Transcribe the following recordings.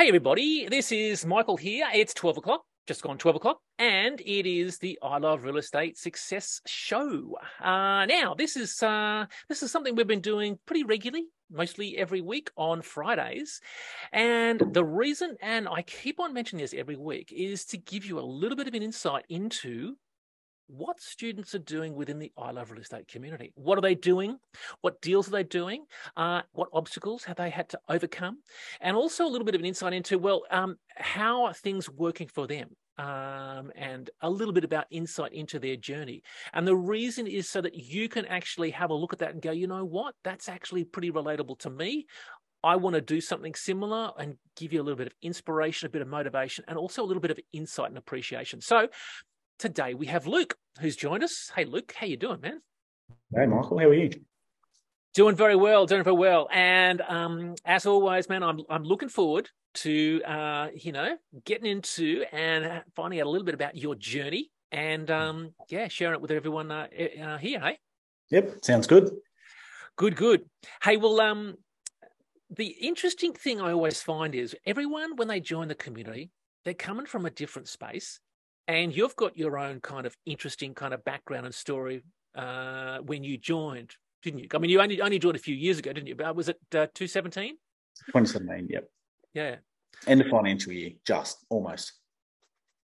Hey, everybody, this is Michael here. It's 12 o'clock, just gone 12 o'clock, and it is the I Love Real Estate Success Show. Uh, now, this is uh, this is something we've been doing pretty regularly, mostly every week on Fridays. And the reason, and I keep on mentioning this every week, is to give you a little bit of an insight into what students are doing within the I Love Real Estate community. What are they doing? What deals are they doing? Uh, what obstacles have they had to overcome? And also a little bit of an insight into, well, um, how are things working for them? Um, and a little bit about insight into their journey. And the reason is so that you can actually have a look at that and go, you know what? That's actually pretty relatable to me. I want to do something similar and give you a little bit of inspiration, a bit of motivation, and also a little bit of insight and appreciation. So today we have Luke who's joined us. Hey, Luke, how you doing, man? Hey, Michael, how are you? Doing very well, doing very well. And um, as always, man, I'm I'm looking forward to uh, you know getting into and finding out a little bit about your journey and um, yeah, sharing it with everyone uh, uh, here. Hey. Yep, sounds good. Good, good. Hey, well, um, the interesting thing I always find is everyone when they join the community, they're coming from a different space and you've got your own kind of interesting kind of background and story uh, when you joined, didn't you? I mean, you only only joined a few years ago, didn't you? But was it uh, 2017? 2017, yep. Yeah. End of financial year, just almost.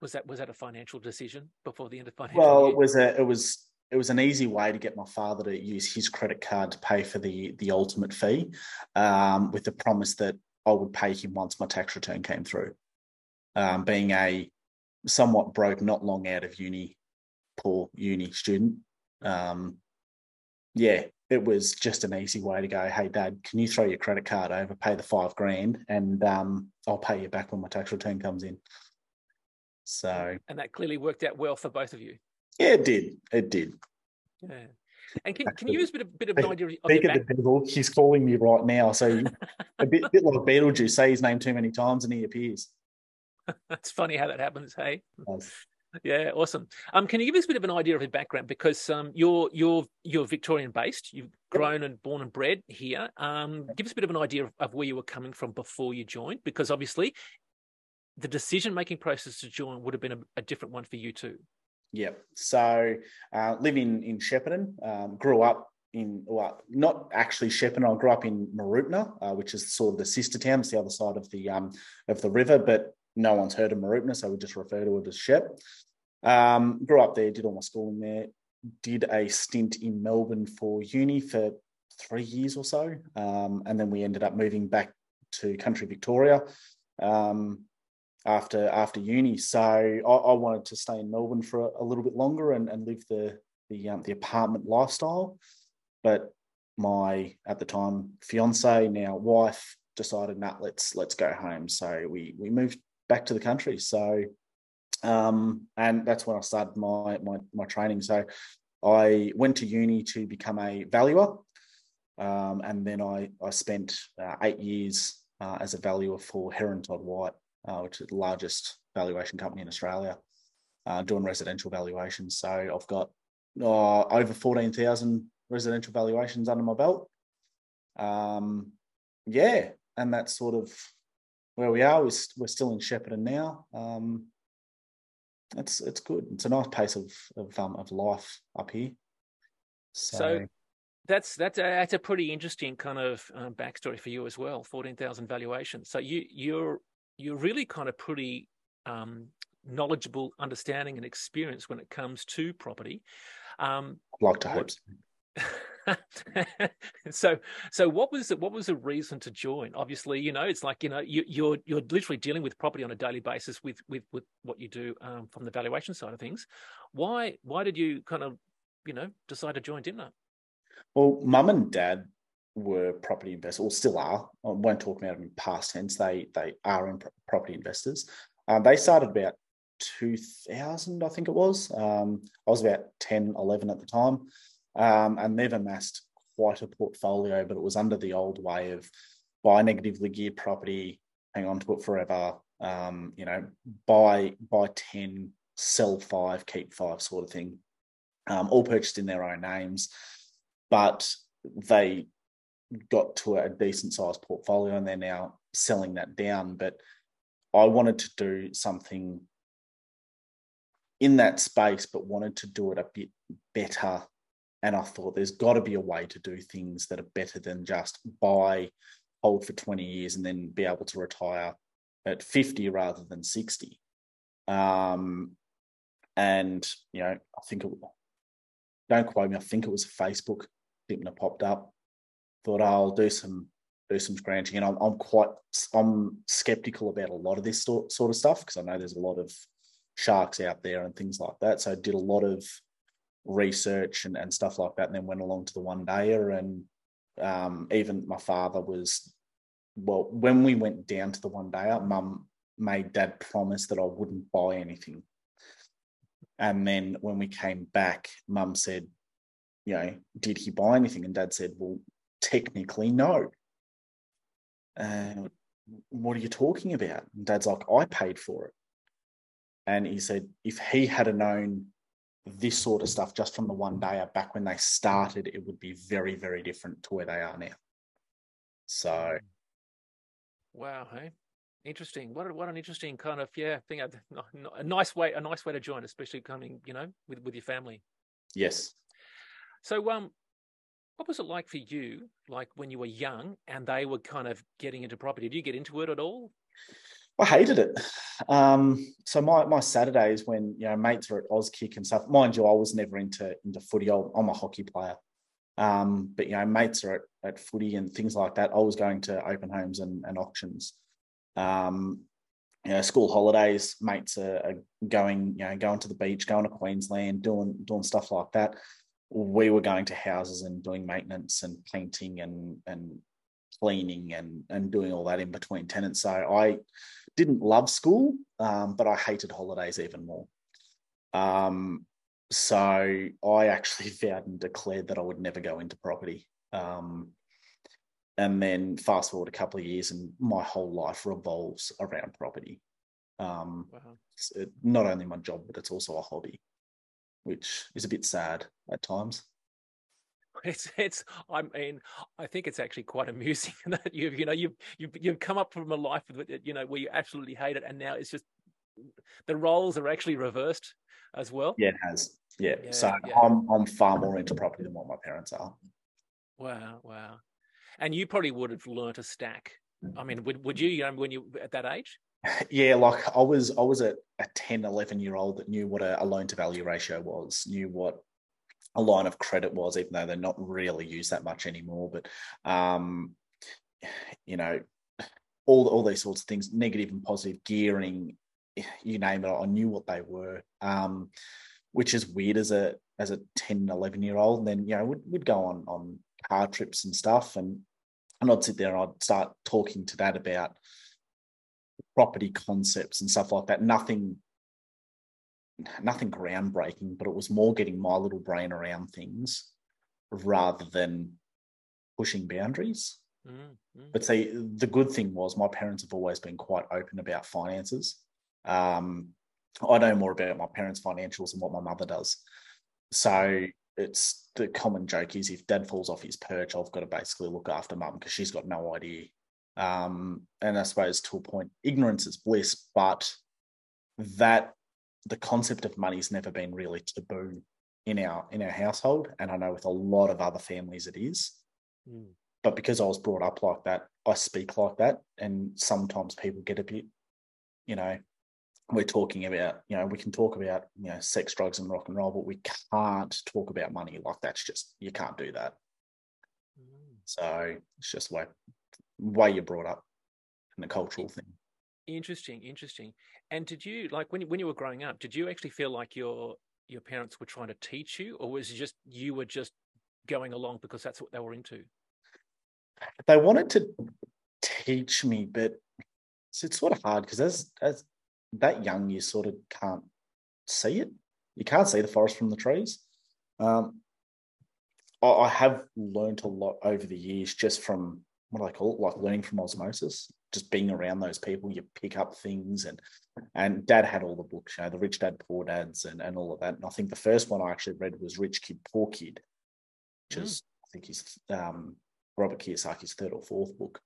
Was that was that a financial decision before the end of financial well, year? it was a it was it was an easy way to get my father to use his credit card to pay for the the ultimate fee, um, with the promise that I would pay him once my tax return came through. Um, being a somewhat broke, not long out of uni, poor uni student. Um, yeah, it was just an easy way to go. Hey, Dad, can you throw your credit card over, pay the five grand, and um, I'll pay you back when my tax return comes in. So, and that clearly worked out well for both of you. Yeah, it did. It did. Yeah. And can, can you give us a bit of, bit of an idea of Speak of the devil, he's calling me right now. So a bit, bit like Beetlejuice, say his name too many times and he appears. It's funny how that happens. Hey. Nice. Yeah, awesome. Um, can you give us a bit of an idea of your background? Because um, you're you're you're Victorian based. You've grown and born and bred here. Um, give us a bit of an idea of, of where you were coming from before you joined, because obviously, the decision making process to join would have been a, a different one for you too. Yep. So, uh, living in Shepparton, um, grew up in well, not actually Shepparton. I grew up in Mooroopna, uh, which is sort of the sister town. It's the other side of the um, of the river, but no one's heard of Mooroopna, so we just refer to it as Shep. Um, grew up there, did all my schooling there, did a stint in Melbourne for uni for three years or so, um, and then we ended up moving back to country Victoria um, after after uni. So I, I, wanted to stay in Melbourne for a, a little bit longer and, and live the the um, the apartment lifestyle, but my at the time fiance now wife decided nah let's let's go home so we we moved back to the country. So, um, and that's when I started my, my, my training. So I went to uni to become a valuer. Um, and then I, I spent uh, eight years uh, as a valuer for Herron Todd White, uh, which is the largest valuation company in Australia, uh, doing residential valuations. So I've got uh, over 14,000 residential valuations under my belt. Um, yeah, and that's sort of where we are. We're, we're still in Shepparton now. Um, it's it's good. It's a nice pace of of, um, of life up here. So, so, that's that's a, that's a pretty interesting kind of um, backstory for you as well. Fourteen thousand valuation. So you you're you're really kind of pretty um, knowledgeable, understanding, and experience when it comes to property. Um, I'd like to hope. So. so so what was the, what was the reason to join? Obviously you know it's like you know you, are you're, you're literally dealing with property on a daily basis with with with what you do um, from the valuation side of things. Why why did you kind of you know decide to join Dymphna well mum and dad were property investors or still are i won't talk about them in past tense they they are in property investors. Um, they started about 2000 i think it was. Um, i was about 10 11 at the time um, and they've amassed quite a portfolio, but it was under the old way of buy negatively geared property, hang on to it forever, um, you know, buy buy 10, sell five, keep five sort of thing. Um, all purchased in their own names, but they got to a decent sized portfolio and they're now selling that down. But I wanted to do something in that space, but wanted to do it a bit better. And I thought there's got to be a way to do things that are better than just buy, hold for 20 years, and then be able to retire at 50 rather than 60. Um, and, you know, I think it, don't quote me, I think it was Facebook that popped up. Thought oh, I'll do some do some scratching, and I'm, I'm quite I'm skeptical about a lot of this sort, sort of stuff because I know there's a lot of sharks out there and things like that. So I did a lot of research and, and stuff like that, and then went along to the one dayer. And um, even my father was, well, when we went down to the one dayer, mum made dad promise that I wouldn't buy anything. And then when we came back, mum said, you know, did he buy anything? And dad said, well, technically, no. And what are you talking about? And dad's like, I paid for it. And he said, if he had known this sort of stuff just from the one day back when they started, it would be very, very different to where they are now. So, wow, hey, interesting. What what an interesting kind of yeah thing. A nice way, a nice way to join, especially coming, you know, with with your family. Yes. So, um, what was it like for you, like when you were young and they were kind of getting into property? Did you get into it at all? I hated it. Um, so my my Saturdays when you know mates are at Auskick and stuff. Mind you, I was never into into footy. I'm a hockey player, um, but you know mates are at, at footy and things like that. I was going to open homes and, and auctions. Um, you know, school holidays, mates are, are, going, you know, going to the beach, going to Queensland, doing doing stuff like that. We were going to houses and doing maintenance and painting and and cleaning and and doing all that in between tenants. So I didn't love school, um, but I hated holidays even more. Um, so I actually vowed and declared that I would never go into property. Um, and then fast forward a couple of years, and my whole life revolves around property. Um, wow. it, not only my job, but it's also a hobby, which is a bit sad at times. It's it's. I mean, I think it's actually quite amusing that you've you know you've you've you've come up from a life you know where you absolutely hate it, and now it's just the roles are actually reversed as well. Yeah, it has. Yeah. yeah so yeah. I'm I'm far more into property than what my parents are. Wow, wow. And you probably would have learnt a stack. I mean, would would you, you know, when you at that age? Yeah, like I was I was a, a 10, 11 year old that knew what a, a loan to value ratio was, knew what a line of credit was, even though they're not really used that much anymore. But um, you know, all all these sorts of things, negative and positive gearing, you name it, I knew what they were. Um, which is weird as a as a 10, 11 year old. And then, you know, we'd, we'd go on on car trips and stuff. And, and I'd sit there and I'd start talking to dad about property concepts and stuff like that. Nothing nothing groundbreaking, but it was more getting my little brain around things rather than pushing boundaries. Mm-hmm. But see, the good thing was my parents have always been quite open about finances. Um, I know more about my parents' financials than what my mother does. So it's the common joke is if dad falls off his perch, I've got to basically look after mum because she's got no idea. Um, and I suppose to a point, ignorance is bliss, but that the concept of money's never been really taboo in our in our household, and I know with a lot of other families it is. Mm. But because I was brought up like that, I speak like that, and sometimes people get a bit, you know, we're talking about, you know, we can talk about, you know, sex, drugs, and rock and roll, but we can't talk about money like that's just you can't do that. Mm. So it's just way way you're brought up and the cultural thing. Interesting, interesting. And did you like when when you were growing up? Did you actually feel like your your parents were trying to teach you, or was it just you were just going along because that's what they were into? They wanted to teach me, but it's, it's sort of hard because as as that young, you sort of can't see it. You can't see the forest from the trees. Um, I, I have learned a lot over the years just from what do I call it, like learning from osmosis just being around those people, you pick up things and and dad had all the books, you know, the rich dad, poor dads and, and all of that. And I think the first one I actually read was Rich Kid, Poor Kid, which mm. is I think he's um, Robert Kiyosaki's third or fourth book.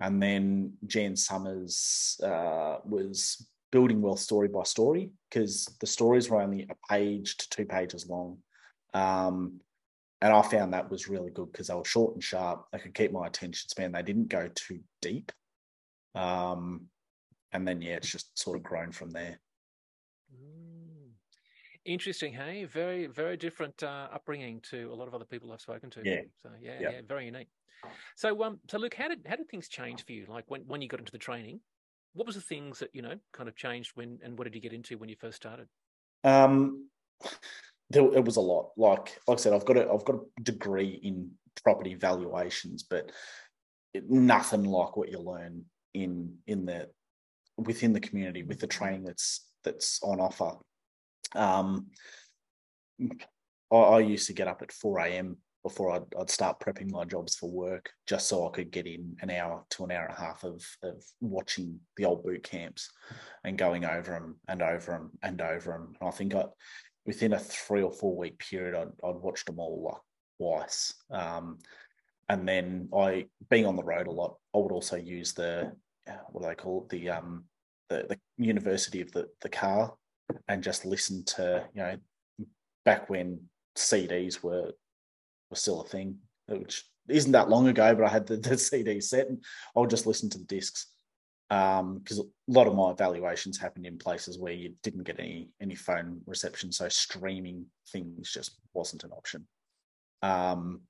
and then Jan Somers uh, was building wealth story by story because the stories were only a page to two pages long. Um, and I found that was really good because they were short and sharp. They could keep my attention span. They didn't go too deep. Um, and then, yeah, it's just sort of grown from there. Mm. Interesting, hey? Very, very different uh, upbringing to a lot of other people I've spoken to. Yeah. So yeah, yeah, yeah very unique. So, um, so Luke, how did how did things change for you? Like when when you got into the training, what was the things that you know kind of changed when, and what did you get into when you first started? Um, there, it was a lot. Like like I said, I've got a I've got a degree in property valuations, but it, nothing like what you learn in in the within the community with the training that's that's on offer. Um, I, I used to get up at four a.m before I'd, I'd, start prepping my jobs for work, just so I could get in an hour to an hour and a half of, of watching the old boot camps and going over them and over them and over them. And I think I, within a three or four week period, I'd, I'd watched them all like twice. Um, and then I, being on the road a lot, I would also use the what do they call it, the um, the, the university of the the car, and just listen to you know back when CDs were was still a thing, which isn't that long ago, but I had the, the CD set and I'll just listen to the discs because um, a lot of my evaluations happened in places where you didn't get any any phone reception, so streaming things just wasn't an option. Um,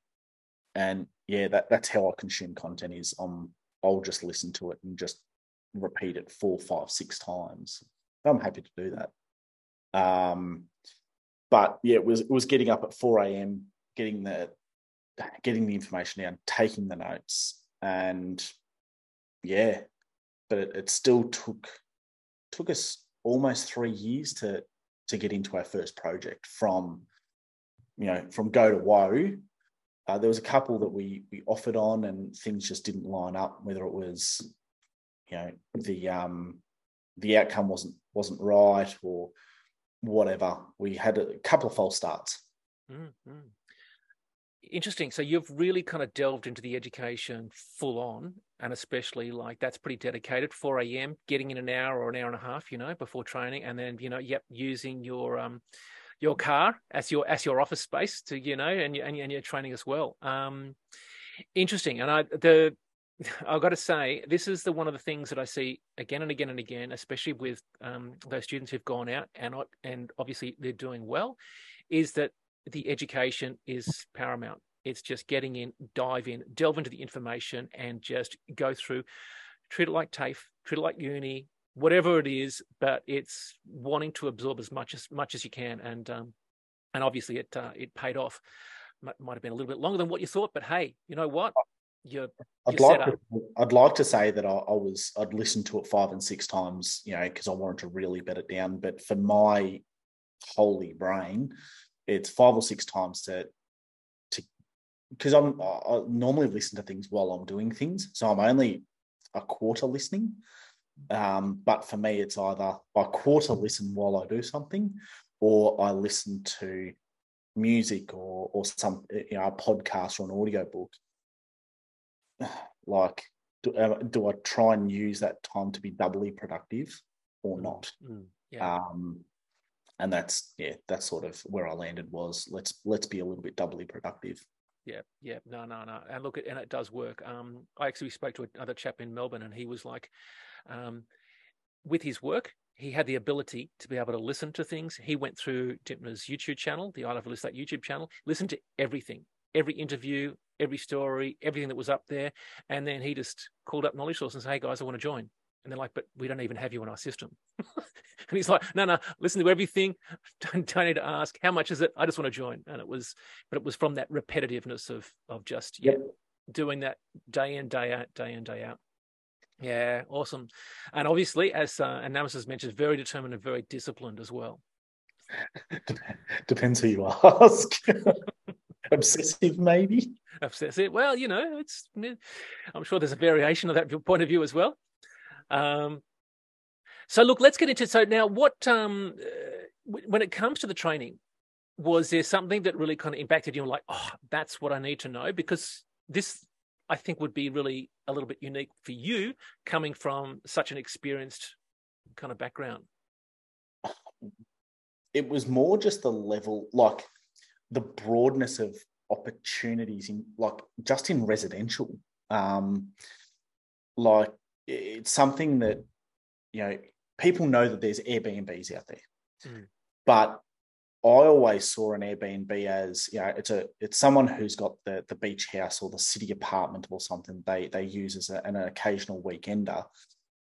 and yeah, that that's how I consume content. Is um, I'll just listen to it and just repeat it four, five, six times. I'm happy to do that. Um, but yeah, it was it was getting up at four a.m getting the getting the information down, taking the notes, and yeah, but it, it still took took us almost three years to to get into our first project from you know from go to whoa. Uh, there was a couple that we we offered on and things just didn't line up whether it was you know the um the outcome wasn't wasn't right or whatever. We had a couple of false starts. Mm-hmm. Interesting. So you've really kind of delved into the education full on, and especially like that's pretty dedicated. 4 a.m. getting in an hour or an hour and a half, you know, before training, and then you know, yep, using your um your car as your as your office space to you know, and and, and your training as well. Um, interesting. And I the I've got to say, this is the one of the things that I see again and again and again, especially with um, those students who've gone out and and obviously they're doing well, is that the education is paramount. It's just getting in, dive in, delve into the information, and just go through. Treat it like TAFE, treat it like uni, whatever it is. But it's wanting to absorb as much as much as you can, and um, and obviously it uh, it paid off. Might, might have been a little bit longer than what you thought, but hey, you know what? You're, I'd like to, I'd like to say that I, I, was I'd listened to it five and six times, you know, because I wanted to really bet it down. But for my holy brain, it's five or six times to to because I'm I normally listen to things while I'm doing things, so I'm only a quarter listening. Um, but for me, it's either I quarter listen while I do something, or I listen to music or or some you know a podcast or an audio book. Like, do, uh, do I try and use that time to be doubly productive or not? Mm, yeah. Um, and that's yeah that's sort of where i landed was let's let's be a little bit doubly productive. Yeah yeah no no no. And look and it does work. Um i actually spoke to another chap in melbourne and he was like um with his work he had the ability to be able to listen to things. He went through Dymphna's youtube channel the i love list that youtube channel listened to everything every interview every story everything that was up there. And then he just called up knowledge source and said hey guys i want to join and they're like, but we don't even have you in our system. and he's like, no, no, listen to everything. Don't, don't need to ask how much is it. I just want to join. And it was, but it was from that repetitiveness of of just yeah, yep. doing that day in day out, day in day out. Yeah, awesome. And obviously, as uh, and Nemesis mentioned, very determined and very disciplined as well. Depends who you ask. Obsessive, maybe. Obsessive. Well, you know, it's. I'm sure there's a variation of that point of view as well. Um, so look, let's get into so now. What um, uh, when it comes to the training, was there something that really kind of impacted you? Like, oh, that's what I need to know because this I think would be really a little bit unique for you coming from such an experienced kind of background? It was more just the level, like the broadness of opportunities in, like just in residential. Um, like it's something that you know people know that there's Airbnbs out there, mm. but I always saw an Airbnb as you know it's a it's someone who's got the the beach house or the city apartment or something they they use as a, an occasional weekender,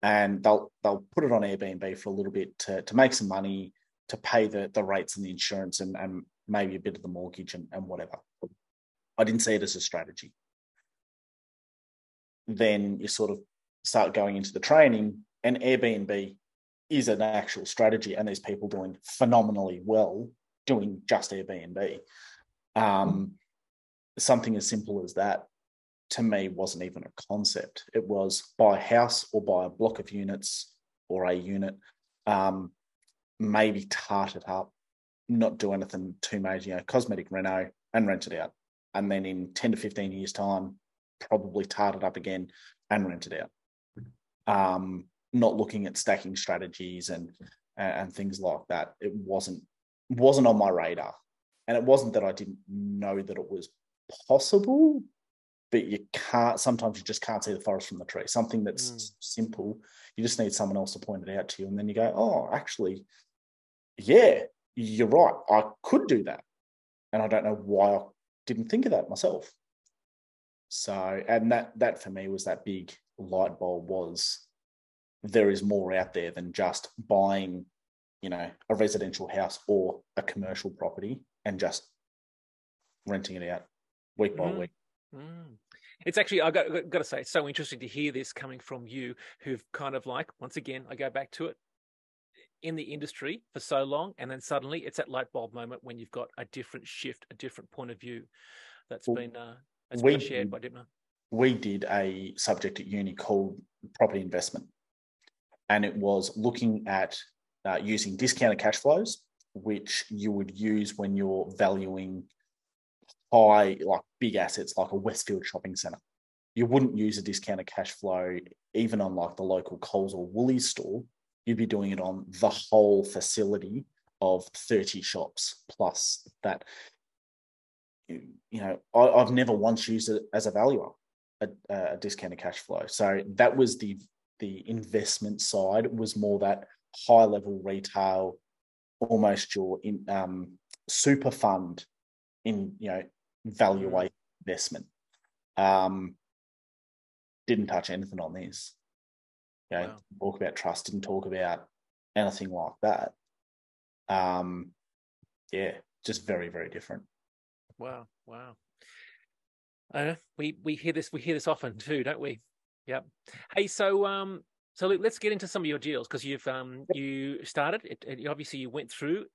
and they'll they'll put it on Airbnb for a little bit to to make some money to pay the the rates and the insurance and and maybe a bit of the mortgage and, and whatever. I didn't see it as a strategy. Then you sort of start going into the training, and Airbnb is an actual strategy, and there's people doing phenomenally well doing just Airbnb. Um, something as simple as that to me wasn't even a concept. It was buy a house or buy a block of units or a unit, um, maybe tart it up, not do anything too major, you know, cosmetic reno and rent it out. And then in 10 to 15 years' time, probably tart it up again and rent it out. Um, not looking at stacking strategies and and things like that. It wasn't wasn't on my radar. And it wasn't that I didn't know that it was possible, but you can't sometimes you just can't see the forest from the tree. Something that's mm. simple, you just need someone else to point it out to you. And then you go, oh, actually, yeah, you're right. I could do that. And I don't know why I didn't think of that myself. So, and that that for me was that big light bulb was there is more out there than just buying, you know, a residential house or a commercial property and just renting it out week by mm. week. Mm. It's actually I've got, got, to say it's so interesting to hear this coming from you, who've kind of like once again I go back to it in the industry for so long, and then suddenly it's that light bulb moment when you've got a different shift, a different point of view that's well, been uh, that's we, been shared by Dymphna. We did a subject at uni called property investment, and it was looking at uh, using discounted cash flows, which you would use when you're valuing high, like big assets like a Westfield shopping centre. You wouldn't use a discounted cash flow even on like the local Coles or Woolies store. You'd be doing it on the whole facility of 30 shops plus that you know I, have never once used it as a valuer a, a, discounted cash flow so that was the the investment side was more that high level retail almost your in, um, super fund in you know valuation investment um, didn't touch anything on this you know, wow. talk about trust, didn't talk about anything like that. Um, yeah, just very, very different. Wow, wow. Uh, we we hear this we hear this often too, don't we? Yep. Hey, so um, so let's get into some of your deals because you've um you started it, it, obviously you went through,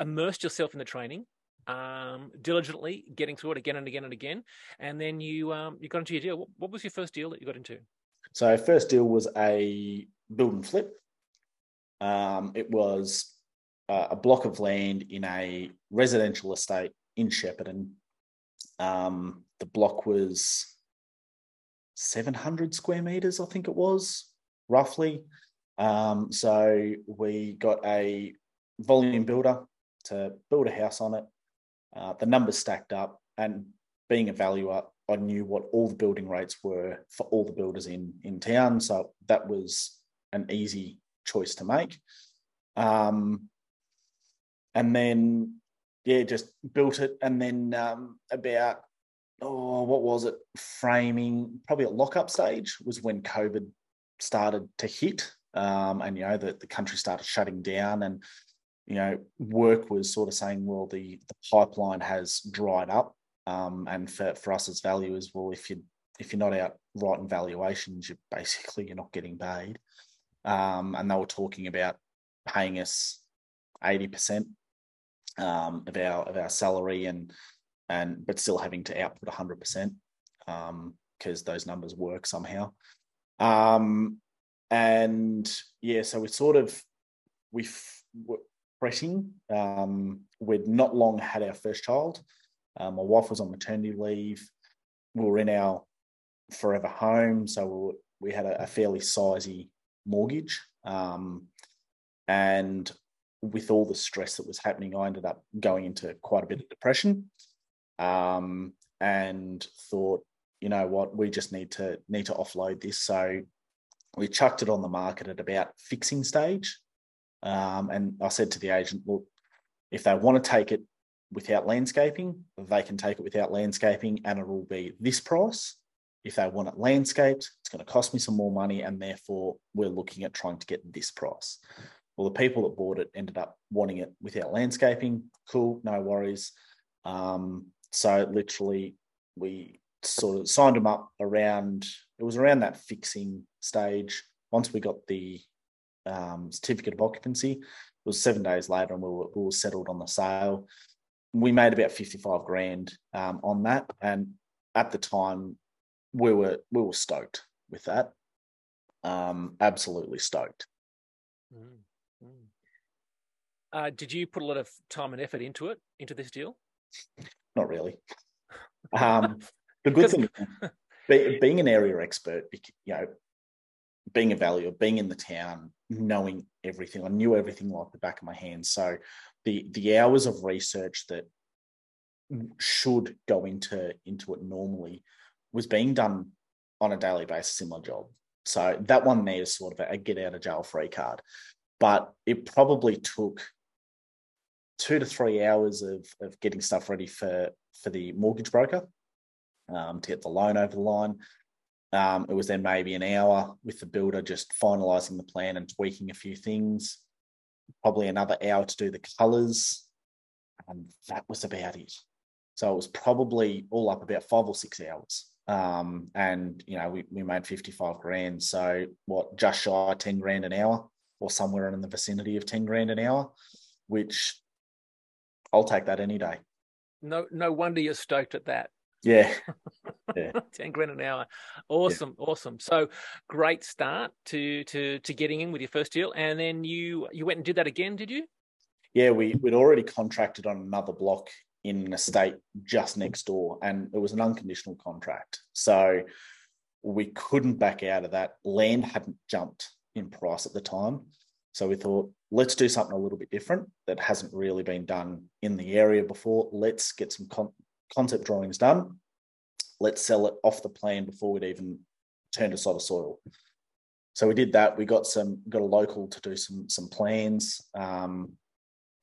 immersed yourself in the training, um, diligently getting through it again and again and again, and then you um you got into your deal. What, what was your first deal that you got into? So first deal was a build and flip. Um, it was uh, a block of land in a residential estate in Shepparton. Um, the block was 700 square meters, I think it was, roughly. Um, so we got a volume builder to build a house on it. Uh, the numbers stacked up, and being a valuer, I knew what all the building rates were for all the builders in in town, so that was an easy choice to make. Um, and then yeah, just built it, and then um, about oh, what was it? Framing probably at lockup stage was when COVID started to hit, um, and you know the the country started shutting down, and you know work was sort of saying, well, the the pipeline has dried up um, and for, for us as valuers, well, if you if you're not out writing valuations, you're basically you're not getting paid. Um, and they were talking about paying us eighty percent um, of our of our salary, and and but still having to output hundred percent because um, those numbers work somehow. Um, and yeah, so we're sort of we were fretting. Um, we'd not long had our first child. Um, my wife was on maternity leave. We were in our forever home, so we, were, we had a, a, fairly sizey mortgage. Um, and with all the stress that was happening, I ended up going into quite a bit of depression. Um, and thought, you know what, we just need to need to offload this. So we chucked it on the market at about fixing stage. Um, and I said to the agent, look, if they want to take it without landscaping, they can take it without landscaping and it will be this price. If they want it landscaped, it's going to cost me some more money, and therefore we're looking at trying to get this price. Well, the people that bought it ended up wanting it without landscaping. Cool, no worries. Um, so literally, we sort of signed them up around. It was around that fixing stage. Once we got the um, certificate of occupancy, it was seven days later, and we were, we were settled on the sale. We made about fifty-five grand um, on that, and at the time, we were we were stoked with that. Um, absolutely stoked. Mm. Uh, did you put a lot of time and effort into it, into this deal? Not really. Um, the good thing, being an area expert, you know, being a valuer, being in the town, knowing everything, I knew everything like the back of my hand. So the the hours of research that should go into into it normally was being done on a daily basis in my job. So that one there is sort of a, a get out of jail free card. But it probably took two to three hours of, of getting stuff ready for, for the mortgage broker um, to get the loan over the line. Um, it was then maybe an hour with the builder just finalising the plan and tweaking a few things. Probably another hour to do the colours. And that was about it. So it was probably all up about five or six hours. Um, and, you know, we, we made 55 grand. So what, just shy 10 grand an hour or somewhere in the vicinity of 10 grand an hour, which I'll take that any day. No, no wonder you're stoked at that. Yeah. yeah. 10 grand an hour. Awesome. Yeah. Awesome. So great start to, to, to getting in with your first deal. And then you, you went and did that again, did you? Yeah, we, we'd already contracted on another block in an estate just next door and it was an unconditional contract. So we couldn't back out of that. Land hadn't jumped in price at the time. So we thought, let's do something a little bit different that hasn't really been done in the area before. Let's get some con- concept drawings done. Let's sell it off the plan before we'd even turn to sod of soil. So we did that. We got some got a local to do some some plans. Um,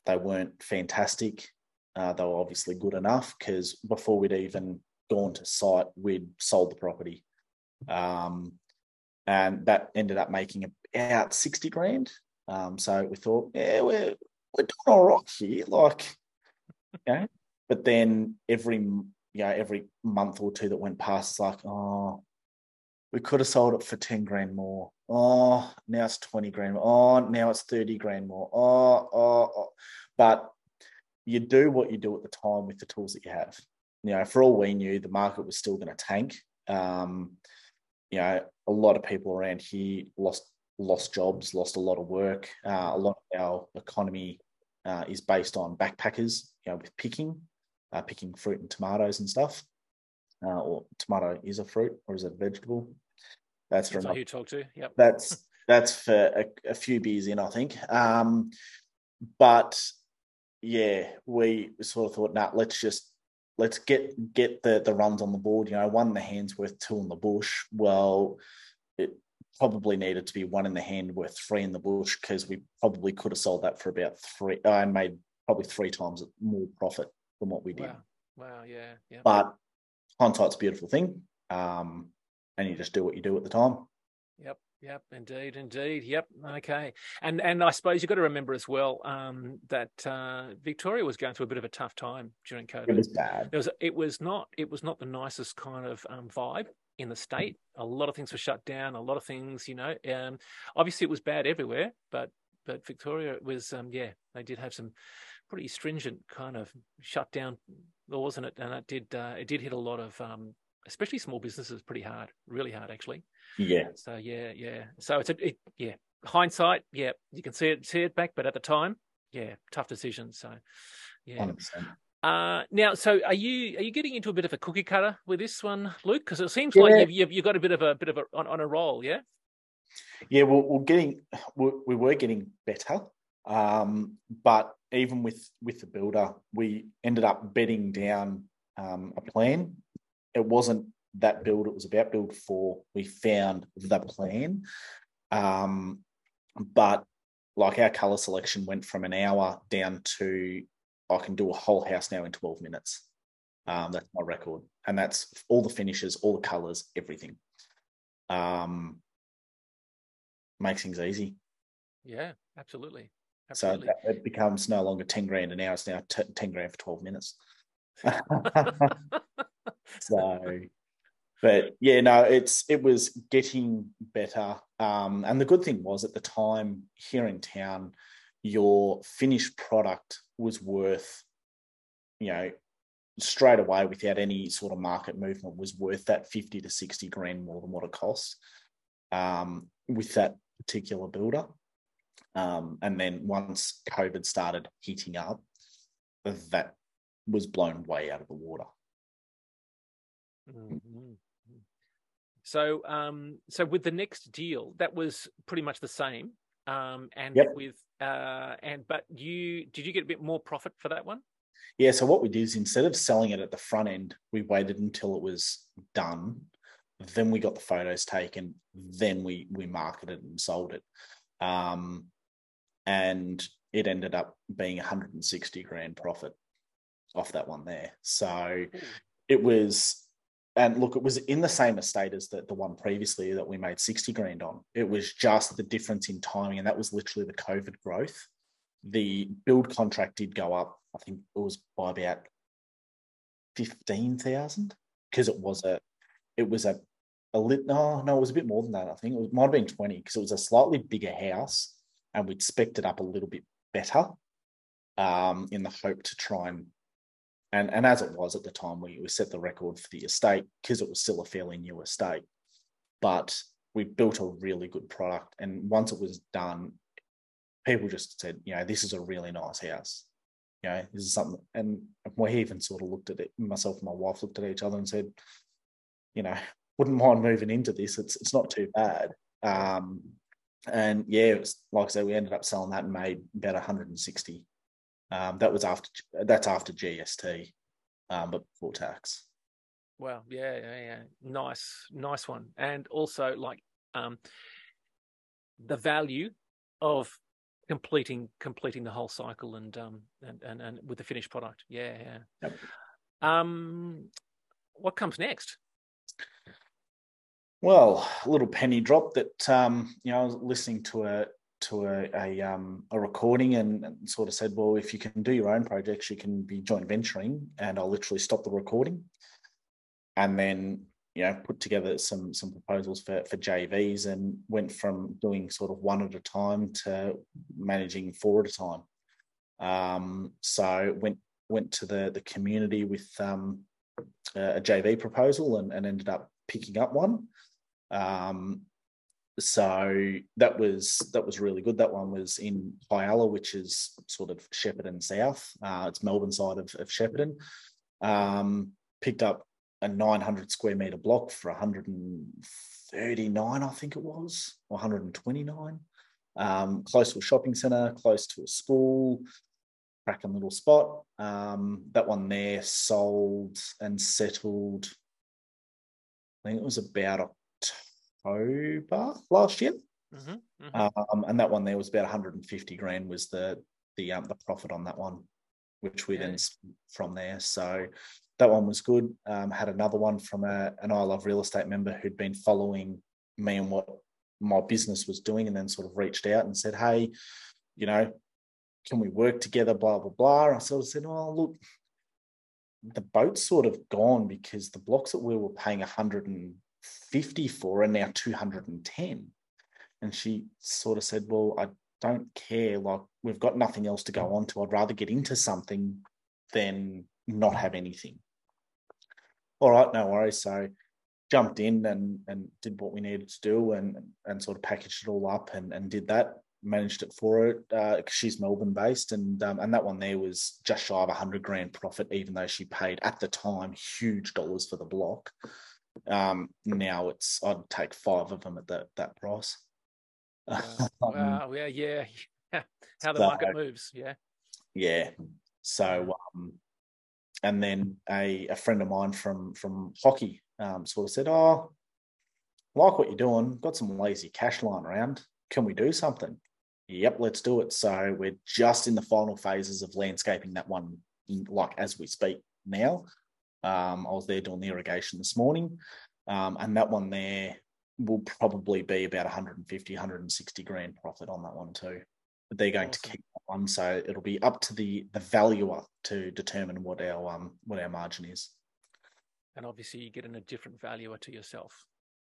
they weren't fantastic. Uh, they were obviously good enough because before we'd even gone to site, we'd sold the property, um, and that ended up making about sixty grand. Um, so we thought, yeah, we're we're doing all right here, like, you know. But then every you know every month or two that went past, it's like, oh, we could have sold it for ten grand more. Oh, now it's twenty grand. More. Oh, now it's thirty grand more. Oh, oh, oh. but you do what you do at the time with the tools that you have. You know, for all we knew, the market was still going to tank. Um, you know, a lot of people around here lost lost jobs, lost a lot of work. Uh, a lot of our economy uh, is based on backpackers, you know, with picking, uh, picking fruit and tomatoes and stuff. Uh, or tomato is a fruit, or is it a vegetable? That's from you talk to. Yep. That's that's for a, a, few beers in, I think. Um, but yeah, we sort of thought, nah, let's just let's get get the the runs on the board. You know, one in the hands worth two in the bush. Well, it probably needed to be one in the hand worth three in the bush because we probably could have sold that for about three uh, and made probably three times more profit than what we did. Wow, wow yeah, yeah. But hindsight's a beautiful thing, um, and you just do what you do at the time. Yep, yep, indeed, indeed. Yep, okay. And and I suppose you've got to remember as well um, that uh, Victoria was going through a bit of a tough time during COVID. It was bad. It was it was not it was not the nicest kind of um, vibe in the state. A lot of things were shut down. A lot of things, you know, um, obviously it was bad everywhere, but but Victoria was, um, yeah, they did have some pretty stringent kind of shutdown laws in it, and it did uh, it did hit a lot of, um, especially small businesses, pretty hard, really hard actually. Yeah. So yeah, yeah. So it's a it, yeah. Hindsight, yeah, you can see it see it back, but at the time, yeah, tough decision. So yeah. 100%. Uh, now, so are you are you getting into a bit of a cookie cutter with this one, Luke? Because it seems yeah. like you've, you've, you've got a bit of a bit of a on, on a roll, yeah. Yeah, we're, we're getting we're, we were getting better, um, but even with with the builder, we ended up bedding down um, a plan. It wasn't that build; it was about build four. We found the plan, um, but like our color selection went from an hour down to I can do a whole house now in 12 minutes. Um, that's my record. And that's all the finishes, all the colors, everything. Um, makes things easy. Yeah, absolutely. absolutely. So it becomes no longer 10 grand an hour. It's now t- 10 grand for 12 minutes. so, but yeah, no, it's, it was getting better. Um, and the good thing was at the time here in town, your finished product was worth, you know, straight away without any sort of market movement was worth that 50 to 60 grand more than what it costs um, with that particular builder. Um, and then once COVID started heating up, that was blown way out of the water. Mm-hmm. So, um, so with the next deal, that was pretty much the same um, and yep. with uh, and but you did you get a bit more profit for that one? Yeah. So what we did is instead of selling it at the front end, we waited until it was done. Then we got the photos taken. Then we we marketed and sold it, um, and it ended up being 160 grand profit off that one there. So it was and look, it was in the same estate as the, the one previously that we made 60 grand on. It was just the difference in timing, and that was literally the COVID growth. The build contract did go up, I think it was by about 15,000 because it was a, it was a, a lit, no, no, it was a bit more than that. I think it was, might have been 20 because it was a slightly bigger house and we'd spec it up a little bit better um, in the hope to try and and and as it was at the time, we, we set the record for the estate because it was still a fairly new estate. But we built a really good product, and once it was done, people just said, you know, this is a really nice house. You know, this is something, and we even sort of looked at it. Myself and my wife looked at each other and said, you know, wouldn't mind moving into this. It's it's not too bad. Um, and yeah, it was, like I said, we ended up selling that and made about 160 um, that was after that's after GST, um, but before tax. Wow, yeah, yeah, yeah, nice, nice one, and also like um, the value of completing completing the whole cycle and um and and, and with the finished product. Yeah, yeah. Yep. Um, what comes next? Well, a little penny drop that um, you know I was listening to a to a a, um, a recording and, and, sort of said, well, if you can do your own projects, you can be joint venturing, and I'll literally stop the recording, and then you know put together some some proposals for for JVs, and went from doing sort of one at a time to managing four at a time. Um, so went went to the the community with um, a JV proposal and, and ended up picking up one. Um, so that was that was really good. That one was in Kialla, which is sort of Shepparton South. Uh, it's Melbourne side of, of Shepparton. Um, picked up a 900 square meter block for 139, I think it was, or 129. Um, close to a shopping centre, close to a school, cracking little spot. Um, that one there sold and settled. I think it was about October last year. Mm-hmm, mm-hmm. Um, and that one there was about 150 grand was the the um, the profit on that one, which we yeah. then from there. So that one was good. Um, had another one from a, an I Love Real Estate member who'd been following me and what my business was doing, and then sort of reached out and said, "Hey, you know, can we work together?" Blah blah blah. I sort of said, "Oh, look." The boat's sort of gone because the blocks that we were paying 100 and 54 and now 210. And she sort of said, Well, I don't care. Like, we've got nothing else to go on to. I'd rather get into something than not have anything. All right, no worries. So jumped in and and did what we needed to do and and sort of packaged it all up and, and did that. managed it for because uh, she's Melbourne based, and um, and that one there was just shy of a hundred grand profit, even though she paid at the time huge dollars for the block. Um, now it's I'd take five of them at that that price. Wow, wow yeah, yeah, How the so, market moves, yeah. Yeah. So, um, and then a, a friend of mine from from hockey um, sort of said, "Oh, like what you're doing. Got some lazy cash lying around. Can we do something?" Yep, let's do it. So we're just in the final phases of landscaping that one, in, like as we speak now. Um, I was there doing the irrigation this morning, um, and that one there will probably be about 150, 160 grand profit on that one too. But they're going awesome. to keep that one, so it'll be up to the the valuer to determine what our um what our margin is. And obviously, you get in a different valuer to yourself.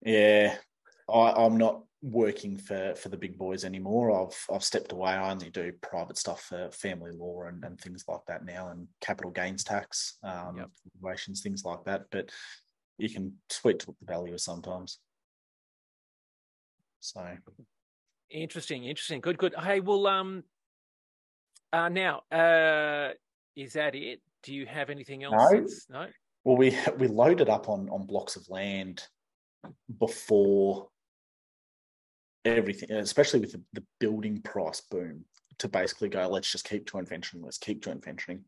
Yeah, I, am not working for for the big boys anymore. I've I've stepped away. I only do private stuff for family law and, and things like that now, and capital gains tax um, yep. things like that. But you can sweet talk the value sometimes. So interesting, interesting, good, good. Hey, well, um, uh, now uh, is that it? Do you have anything else? No. no. Well, we we loaded up on on blocks of land before everything, especially with the, the building price boom, to basically go, let's just keep joint venturing, let's keep joint venturing.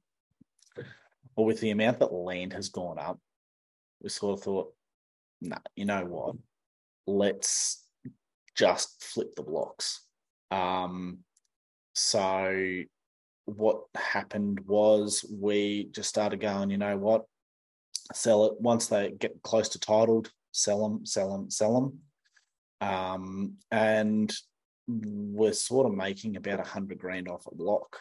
Well, with the amount that land has gone up, we sort of thought, nah, you know what? Let's just flip the blocks. Um, so what happened was we just started going, you know what? Sell it once they get close to titled, sell them, sell them, sell them. Um, and we're sort of making about a hundred grand off a block.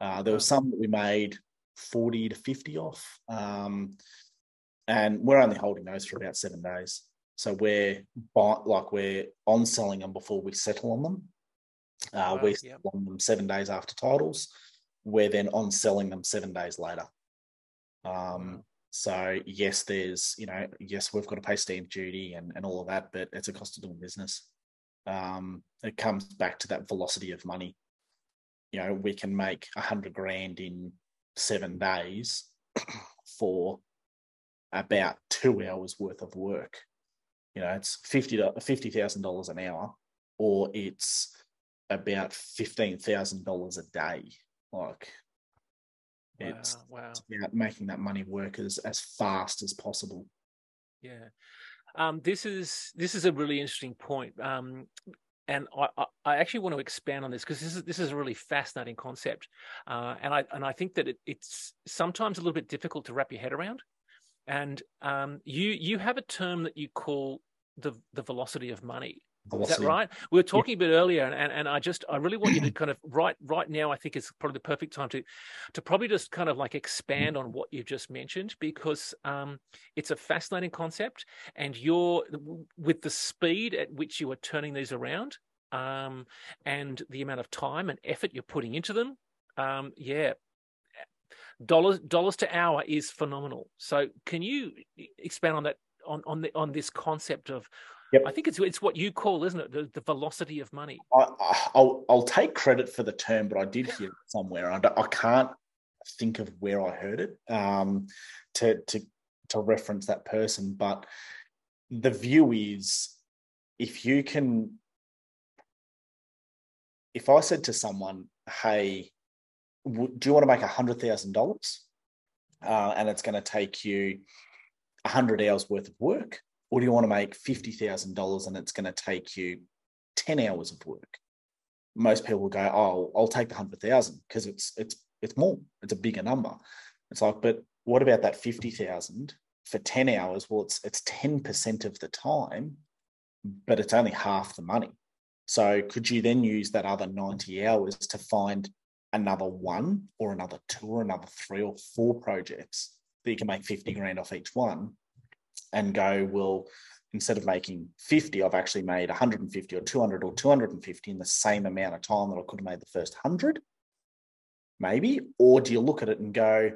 Uh, there was some that we made 40 to 50 off. Um, and we're only holding those for about seven days. So we're buy, like we're on selling them before we settle on them. Uh, wow, we settle on them seven days after titles. We're then on selling them seven days later. Um, so yes, there's you know yes we've got to pay stamp duty and, and all of that, but it's a cost of doing business. Um, it comes back to that velocity of money. You know we can make a hundred grand in seven days for about two hours worth of work. You know it's fifty fifty thousand dollars an hour, or it's about fifteen thousand dollars a day. Like Wow, it's, wow. it's about making that money work as as fast as possible. Yeah, um, this is this is a really interesting point, um, and I, I actually want to expand on this because this is this is a really fascinating concept, uh, and I and I think that it, it's sometimes a little bit difficult to wrap your head around. And um, you you have a term that you call the the velocity of money, is that right? We were talking a bit earlier, and, and, and I just I really want you to kind of right right now. I think is probably the perfect time to to probably just kind of like expand on what you've just mentioned because um, it's a fascinating concept, and you're with the speed at which you are turning these around, um, and the amount of time and effort you're putting into them. Um, yeah, dollars dollars to hour is phenomenal. So can you expand on that on on the on this concept of Yep. I think it's it's what you call, isn't it, the, the velocity of money. I, will I'll take credit for the term, but I did hear it somewhere. I, I can't think of where I heard it um, to to to reference that person, but the view is if you can. If I said to someone, "Hey, do you want to make a hundred thousand uh, dollars?" and it's going to take you a hundred hours worth of work, or do you want to make $50,000 and it's going to take you 10 hours of work? Most people will go, oh, I'll take the 100,000 because it's, it's, it's more, it's a bigger number. It's like, but what about that 50,000 for 10 hours? Well, it's, it's 10% of the time, but it's only half the money. So could you then use that other 90 hours to find another one or another two or another three or four projects that you can make 50 grand off each one and go, well, instead of making 50, I've actually made 150 or 200 or 250 in the same amount of time that I could have made the first 100? Maybe. Or do you look at it and go,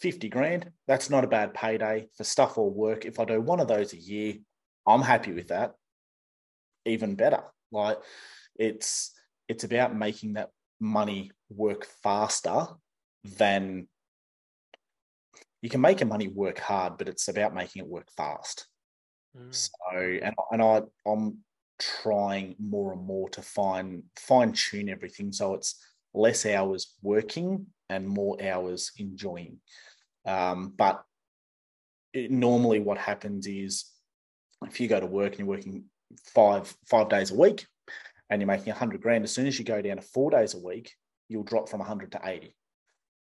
50 grand, that's not a bad payday for stuff or work. If I do one of those a year, I'm happy with that. Even better. Like it's it's about making that money work faster than you can make your money work hard, but it's about making it work fast. Mm. So, and and I I'm trying more and more to fine fine tune everything so it's less hours working and more hours enjoying. Um, but it, normally, what happens is if you go to work and you're working five five days a week and you're making 100 grand as soon as you go down to four days a week you'll drop from 100 to 80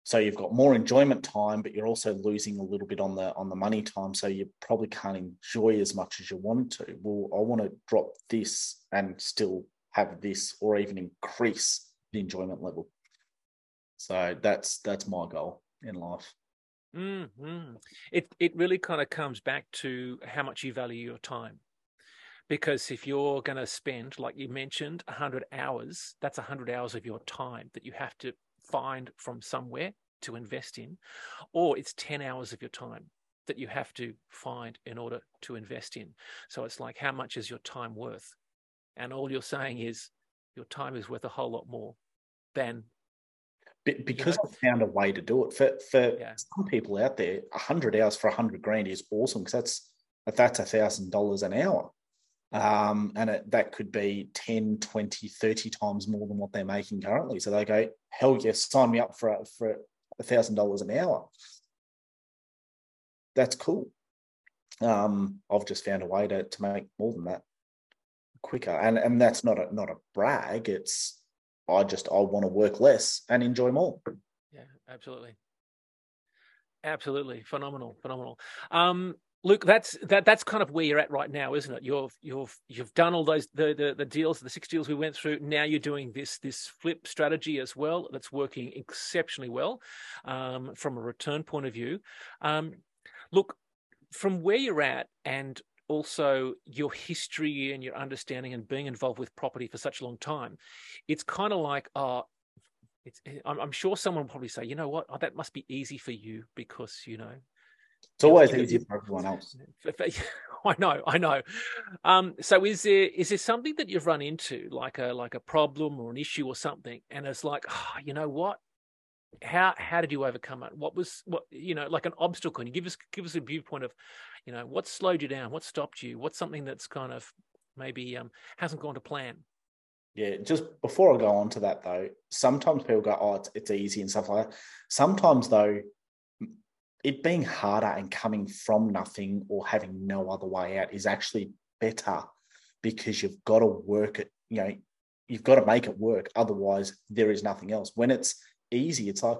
so you've got more enjoyment time but you're also losing a little bit on the on the money time. So you probably can't enjoy as much as you wanted to. Well i want to drop this and still have this or even increase the enjoyment level. So that's that's my goal in life. Mm-hmm. it it really kind of comes back to how much you value your time. Because if you're going to spend like you mentioned 100 hours that's 100 hours of your time that you have to find from somewhere to invest in or it's 10 hours of your time that you have to find in order to invest in so it's like how much is your time worth and all you're saying is your time is worth a whole lot more than because you know, I found a way to do it for for yeah. some people out there. hundred hours for a hundred grand is awesome because that's that's a thousand dollars an hour um, and it, that could be 10 20 30 times more than what they're making currently. So they go hell yes sign me up for a, for a thousand dollars an hour. That's cool. Um, i've just found a way to, to make more than that quicker. And and that's not a not a brag. It's i just i want to work less and enjoy more. Yeah absolutely. Absolutely. Phenomenal phenomenal. Um Luke, that's that that's kind of where you're at right now, isn't it? You've you've you've done all those the, the the deals, the six deals we went through. Now you're doing this this flip strategy as well. That's working exceptionally well um, from a return point of view. Um, look, from where you're at, and also your history and your understanding and being involved with property for such a long time, it's kind of like, it's, I'm, I'm, sure someone will probably say, you know what, oh, that must be easy for you because you know it's always easy for everyone else. I know, I know. Um, so is there is there something that you've run into, like a like a problem or an issue or something, and it's like, oh, you know what? How how did you overcome it? What was what you know, like an obstacle? And you give us give us a viewpoint of, you know, what slowed you down? What stopped you? What's something that's kind of maybe um, hasn't gone to plan? Yeah, just before I go on to that though, sometimes people go, "Oh, it's, it's easy" and stuff like that. Sometimes though, it being harder and coming from nothing or having no other way out is actually better because you've got to work it, you know, you've got to make it work. Otherwise, there is nothing else. When it's easy, it's like,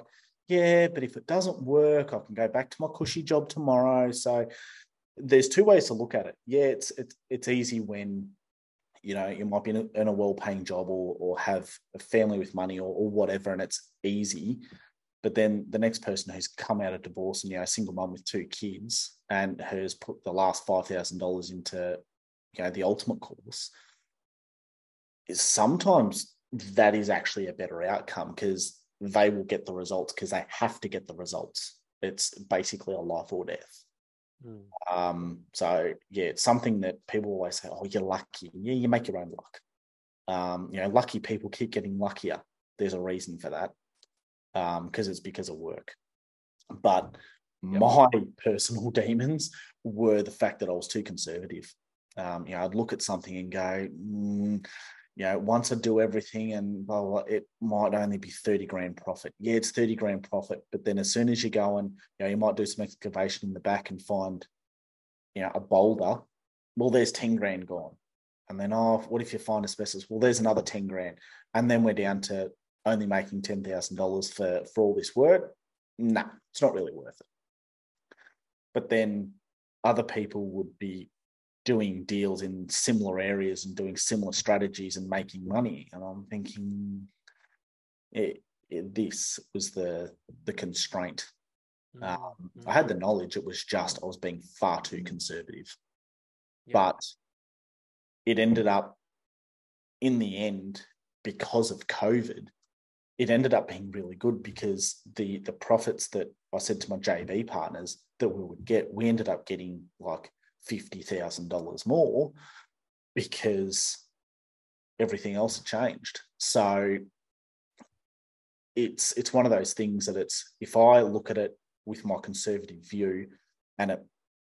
yeah, but if it doesn't work, I can go back to my cushy job tomorrow. So there's two ways to look at it. Yeah, it's it's it's easy when you know you might be in a, in a well-paying job or or have a family with money or, or whatever, and it's easy. But then the next person who's come out of divorce and you know, a single mom with two kids and has put the last five thousand dollars into you know the ultimate course is sometimes that is actually a better outcome because they will get the results because they have to get the results. It's basically a life or death. Mm. Um, so yeah, it's something that people always say, "Oh, you're lucky." Yeah, you make your own luck. Um, you know, lucky people keep getting luckier. There's a reason for that because um, it's because of work. But yep. my personal demons were the fact that I was too conservative. Um, you know, I'd look at something and go, mm, you know, once I do everything and well, it might only be 30 grand profit. Yeah, it's 30 grand profit. But then as soon as you go and, you know, you might do some excavation in the back and find, you know, a boulder. Well, there's 10 grand gone. And then, oh, what if you find asbestos? Well, there's another 10 grand. And then we're down to only making $10,000 for, for all this work, nah, it's not really worth it. But then other people would be doing deals in similar areas and doing similar strategies and making money. And I'm thinking, it, it, this was the the constraint. Mm-hmm. Um, I had the knowledge; it was just I was being far too conservative. Yeah. But it ended up, in the end, because of COVID, it ended up being really good because the the profits that I said to my JV partners that we would get, we ended up getting like fifty thousand dollars more because everything else had changed. So it's it's one of those things that it's if I look at it with my conservative view and it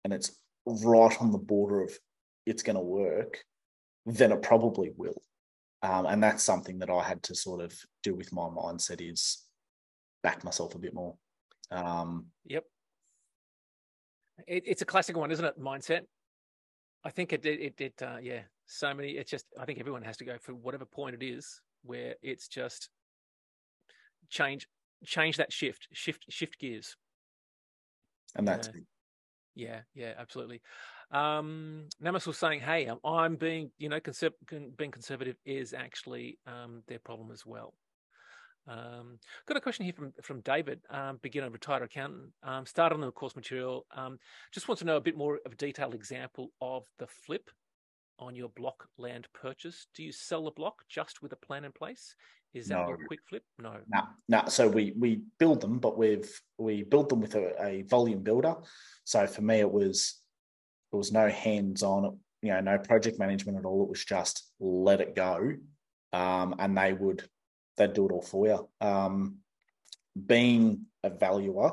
and it's right on the border of it's going to work, then it probably will. Um, and that's something that I had to sort of do with my mindset is back myself a bit more. Um, yep. It, it's a classic one, isn't it? Mindset. I think it, it, it, uh, yeah, so many, it's just, I think everyone has to go for whatever point it is where it's just change, change that shift, shift, shift gears. And that's, yeah, yeah, yeah absolutely. Um, Namas was saying, "Hey, I'm being, you know, conser- being conservative is actually um, their problem as well." Um, got a question here from from David, um, beginner retired accountant. Um, started on the course material. Um, just wants to know a bit more of a detailed example of the flip on your block land purchase. Do you sell the block just with a plan in place? Is that no. your quick flip? No. No, no. So we we build them, but we've we build them with a, a volume builder. So for me, it was there was no hands on, you know, no project management at all. It was just let it go, um, and they would they'd do it all for you. Um, being a valuer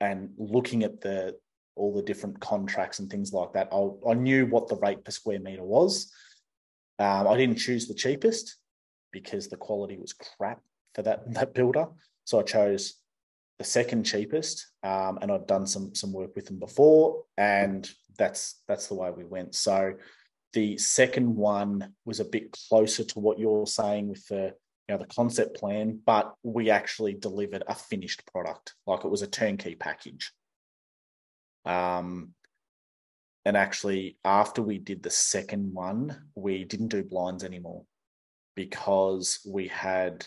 and looking at the all the different contracts and things like that, I, I knew what the rate per square meter was. Um, I didn't choose the cheapest because the quality was crap for that that builder, so I chose the second cheapest, um, and I'd done some some work with them before, and that's that's the way we went. So the second one was a bit closer to what you're saying with the you know the concept plan, but we actually delivered a finished product, like it was a turnkey package. Um, and actually, after we did the second one, we didn't do blinds anymore because we had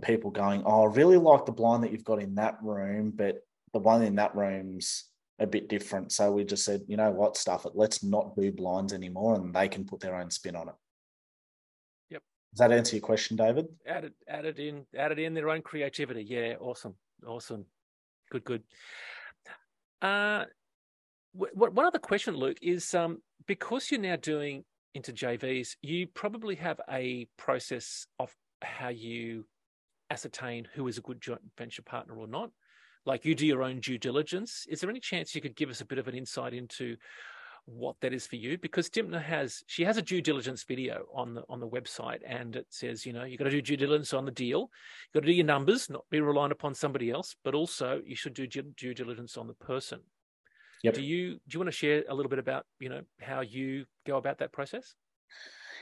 people going, "Oh, I really like the blind that you've got in that room, but the one in that room's a bit different." So we just said, "You know what? Stuff it. Let's not do blinds anymore, and they can put their own spin on it." Yep. Does that answer your question, David? Added, added in, added in their own creativity. Yeah, awesome, awesome, good, good. Uh, one other question, Luke, is um, because you're now doing into JVs, you probably have a process of how you ascertain who is a good joint venture partner or not? Like you do your own due diligence. Is there any chance you could give us a bit of an insight into what that is for you? Because Dymphna has she has a due diligence video on the on the website, and it says you know you've got to do due diligence on the deal, you got to do your numbers, not be reliant upon somebody else, but also you should do due diligence on the person. Yep. Do you do you want to share a little bit about you know how you go about that process?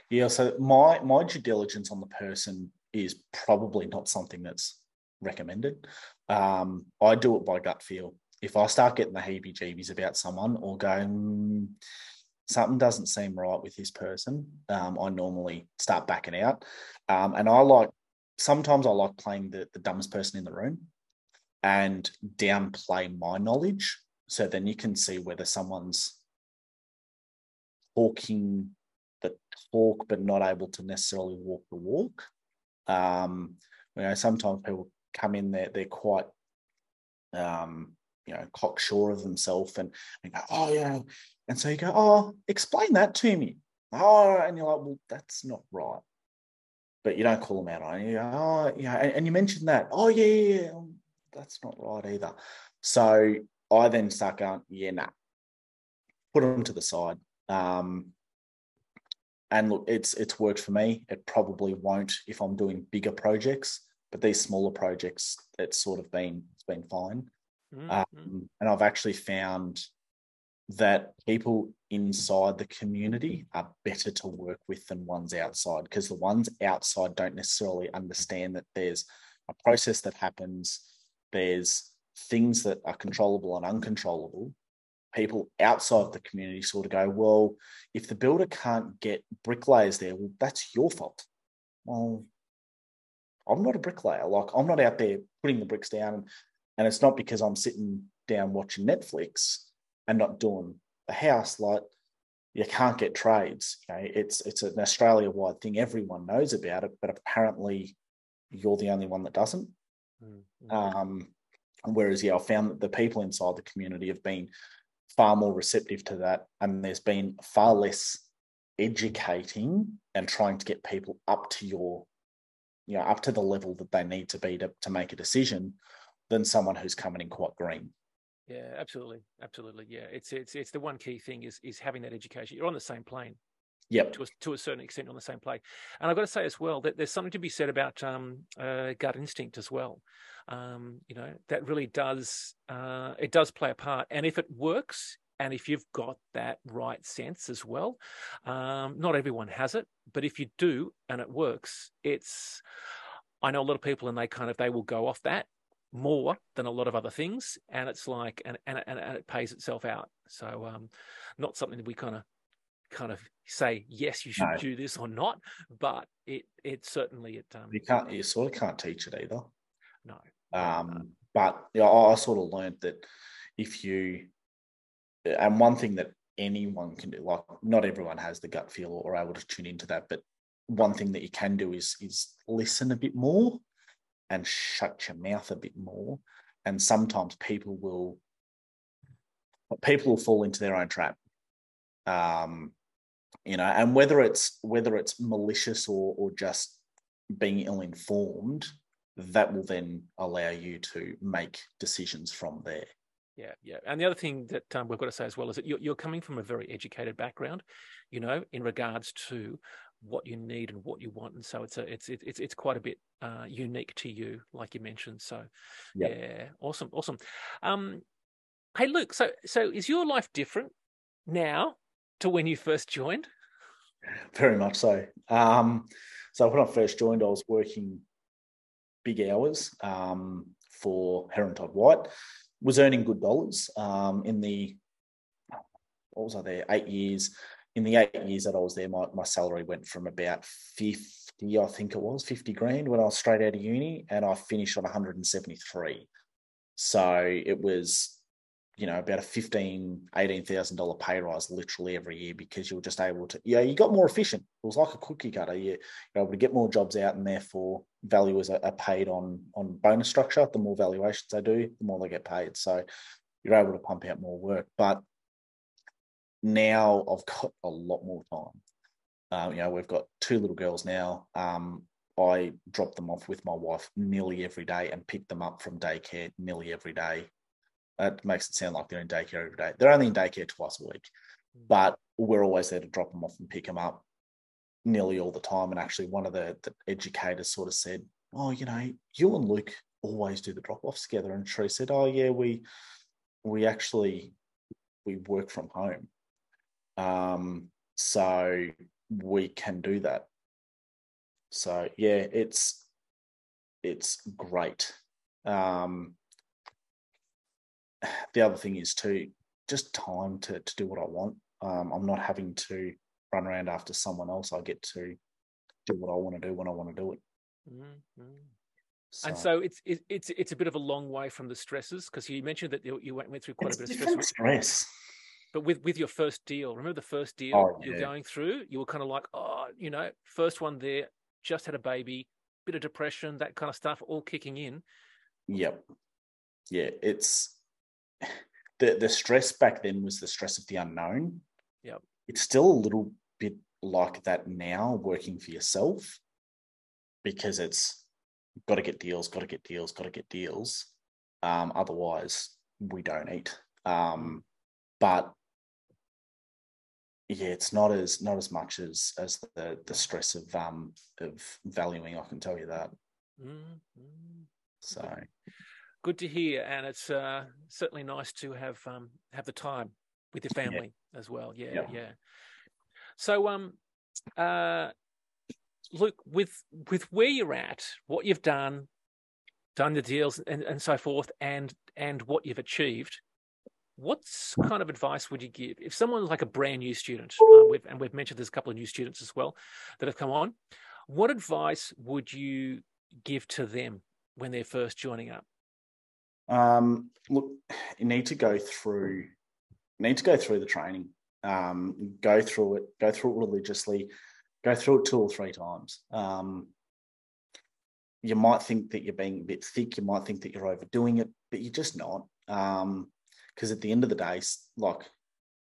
Yeah, so my my due diligence on the person is probably not something that's recommended. Um, I do it by gut feel. If I start getting the heebie jeebies about someone or going, something doesn't seem right with this person, um, I normally start backing out. Um, and I like, sometimes I like playing the, the dumbest person in the room and downplay my knowledge. So then you can see whether someone's talking the talk, but not able to necessarily walk the walk. Um, you know, sometimes people come in there, they're quite, um, you know, cocksure of themselves and, and go, oh, yeah. And so you go, oh, explain that to me. Oh, and you're like, well, that's not right. But you don't call them out on it. You go, oh, yeah. And, and you mentioned that. Oh, yeah, yeah, yeah. That's not right either. So I then start going, yeah, nah. Put them to the side. Um, and look, it's it's worked for me. It probably won't if I'm doing bigger projects, but these smaller projects, it's sort of been it's been fine. Mm-hmm. Um, and I've actually found that people inside the community are better to work with than ones outside because the ones outside don't necessarily understand that there's a process that happens. There's things that are controllable and uncontrollable people outside the community sort of go, well, if the builder can't get bricklayers there, well, that's your fault. Well, I'm not a bricklayer. Like I'm not out there putting the bricks down, and it's not because I'm sitting down watching Netflix and not doing the house. Like you can't get trades. You know, it's it's an Australia wide thing. Everyone knows about it, but apparently you're the only one that doesn't. Mm-hmm. Um, whereas, yeah, I found that the people inside the community have been far more receptive to that. And there's been far less educating and trying to get people up to your you know up to the level that they need to be to, to make a decision than someone who's coming in quite green. Yeah, absolutely, absolutely. Yeah, it's it's it's the one key thing is is having that education. You're on the same plane. Yep. To a, to a certain extent on the same plane. And I've got to say as well that there's something to be said about um, uh, gut instinct as well. Um, you know, that really does, uh, it does play a part. And if it works, and if you've got that right sense as well, um, not everyone has it, but if you do and it works, it's, I know a lot of people and they kind of, they will go off that more than a lot of other things. And it's like, and, and, and it pays itself out. So, um, not something that we kind of kind of say yes you should no. do this or not but it it certainly it um you can't you sort of can't teach it either. No. Um but yeah I, I sort of learned that if you and one thing that anyone can do like not everyone has the gut feel or, or able to tune into that but one thing that you can do is is listen a bit more and shut your mouth a bit more. And sometimes people will people will fall into their own trap. Um you know and whether it's whether it's malicious or or just being ill informed that will then allow you to make decisions from there. Yeah yeah. And the other thing that um, we've got to say as well is that you're, you're coming from a very educated background you know in regards to what you need and what you want. And so it's a it's it's it's quite a bit uh, unique to you like you mentioned. So yep. yeah awesome awesome. Um hey luke so so is your life different now to when you first joined? Very much so. Um, so when I first joined, I was working big hours um, for Heron Todd White. Was earning good dollars um, in the what was I there eight years. In the eight years that I was there, my, my salary went from about fifty, I think it was fifty grand when I was straight out of uni, and I finished on one hundred and seventy three. So it was you know about a fifteen eighteen thousand dollar pay rise literally every year because you were just able to yeah you got more efficient. It was like a cookie cutter. You, you're able to get more jobs out and therefore valuers are, are paid on on bonus structure. The more valuations they do the more they get paid. So you're able to pump out more work. But now i've got a lot more time. Um, you know we've got two little girls now. Um, I drop them off with my wife nearly every day and pick them up from daycare nearly every day that makes it sound like they're in daycare every day. They're only in daycare twice a week, hmm. but we're always there to drop them off and pick them up nearly all the time. And actually, one of the, the educators sort of said, "Oh, you know, you and Luke always do the drop offs together." And Tree said, "Oh, yeah, we we actually we work from home, um, so we can do that." So yeah, it's it's great. Um, the other thing is too just time to to do what I want. Um, I'm not having to run around after someone else. I get to do what I want to do when I want to do it. Mm-hmm. So. And so it's it's it's a bit of a long way from the stresses because you mentioned that you went, went through quite it's a bit of stress. stress. But with with your first deal, remember the first deal oh, you're going through? You were kind of like, oh, you know, first one there, just had a baby, bit of depression, that kind of stuff, all kicking in. Yep. Yeah, it's the the stress back then was the stress of the unknown. Yep. It's still a little bit like that now, working for yourself, because it's got to get deals, got to get deals, got to get deals. Um, otherwise, we don't eat. Um, but yeah, it's not as not as much as as the the stress of um of valuing. I can tell you that. Mm-hmm. So good to hear, and it's uh, certainly nice to have um, have the time with your family yeah. as well. Yeah, yeah, yeah. So, um, uh, Luke, with with where you're at, what you've done, done the deals, and, and so forth, and and what you've achieved, what kind of advice would you give if someone's like a brand new student? Uh, we've, and we've mentioned there's a couple of new students as well that have come on. What advice would you give to them when they're first joining up? Um, look, you need to go through need to go through the training. Um, go through it, go through it religiously, go through it two or three times. Um, you might think that you're being a bit thick, you might think that you're overdoing it, but you're just not. Because um, at the end of the day, like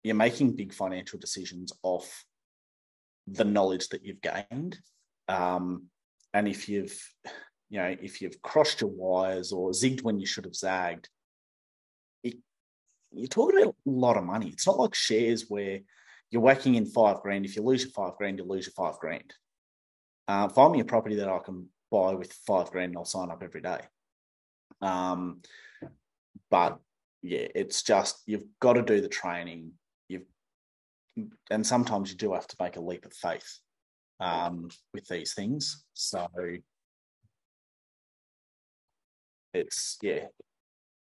you're making big financial decisions off the knowledge that you've gained. Um, and if you've you know if you've crossed your wires or zigged when you should have zagged it, you're talking about a lot of money. It's not like shares where you're whacking in five grand. If you lose your five grand you lose your five grand. Uh, find me a property that i can buy with five grand and i'll sign up every day. Um, but yeah it's just you've got to do the training. You've and sometimes you do have to make a leap of faith um, with these things. So it's yeah,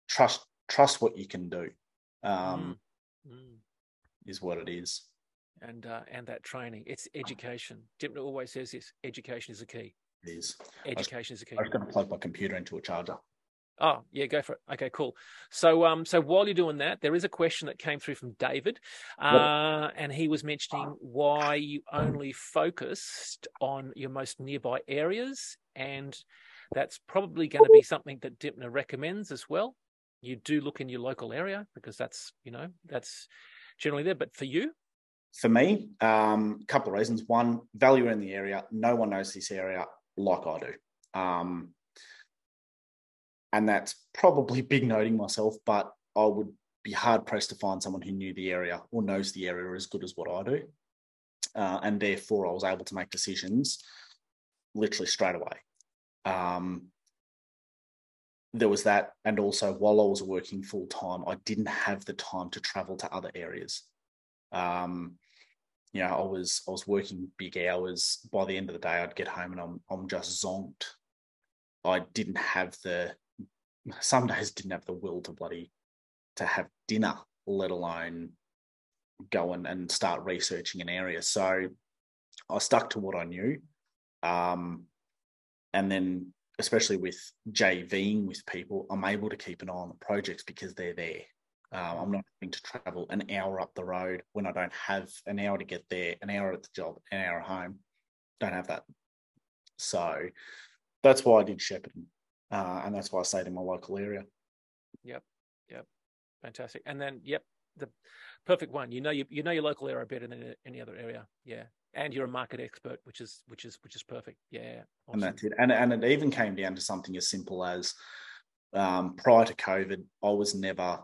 trust trust what you can do. Um, mm. Mm. Is what it is. And uh, and that training, it's education. Dymphna always says this: education is the key. It is. Education is the key. I was going to plug my computer into a charger. Oh, yeah, go for it. Okay, cool. So, um, so while you're doing that, there is a question that came through from David, uh, and he was mentioning why you only focused on your most nearby areas, and that's probably going to be something that Dymphna recommends as well. You do look in your local area because that's you know that's generally there. But for you, for me, a um, couple of reasons. One, value in the area. No one knows this area like I do. Um, and that's probably big noting myself, but I would be hard pressed to find someone who knew the area or knows the area as good as what I do. Uh, and therefore, I was able to make decisions literally straight away. Um, there was that, and also while I was working full time, I didn't have the time to travel to other areas. Um, you know, I was I was working big hours. By the end of the day, I'd get home and I'm I'm just zonked. I didn't have the some days didn't have the will to bloody to have dinner, let alone go and, and start researching an area. So I stuck to what I knew. Um, and then especially with JVing with people, I'm able to keep an eye on the projects because they're there. Um, I'm not having to travel an hour up the road when I don't have an hour to get there, an hour at the job, an hour at home. Don't have that. So that's why I did Shepparton uh, and that's why I stayed in my local area. Yep, yep, fantastic. And then, yep, the perfect one. You know, you, you know your local area better than any other area. Yeah, and you're a market expert, which is which is which is perfect. Yeah, awesome. and that's it. And and it even came down to something as simple as um, prior to COVID, I was never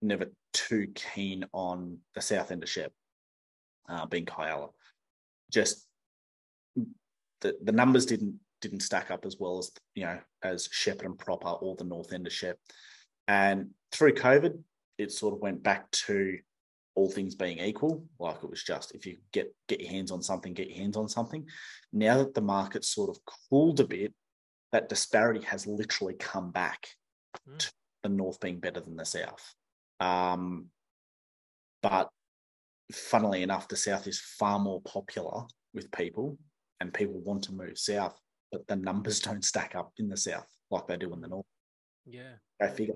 never too keen on the south end of Shep, uh, being Kialla. Just the the numbers didn't didn't stack up as well as you know as Shepparton proper or the north end of Shep. And through COVID, it sort of went back to all things being equal. Like it was just if you get get your hands on something, get your hands on something. Now that the market's sort of cooled a bit, that disparity has literally come back mm. to the north being better than the south. Um, but funnily enough, the south is far more popular with people, and people want to move south but the numbers don't stack up in the south like they do in the north. Yeah. Go figure.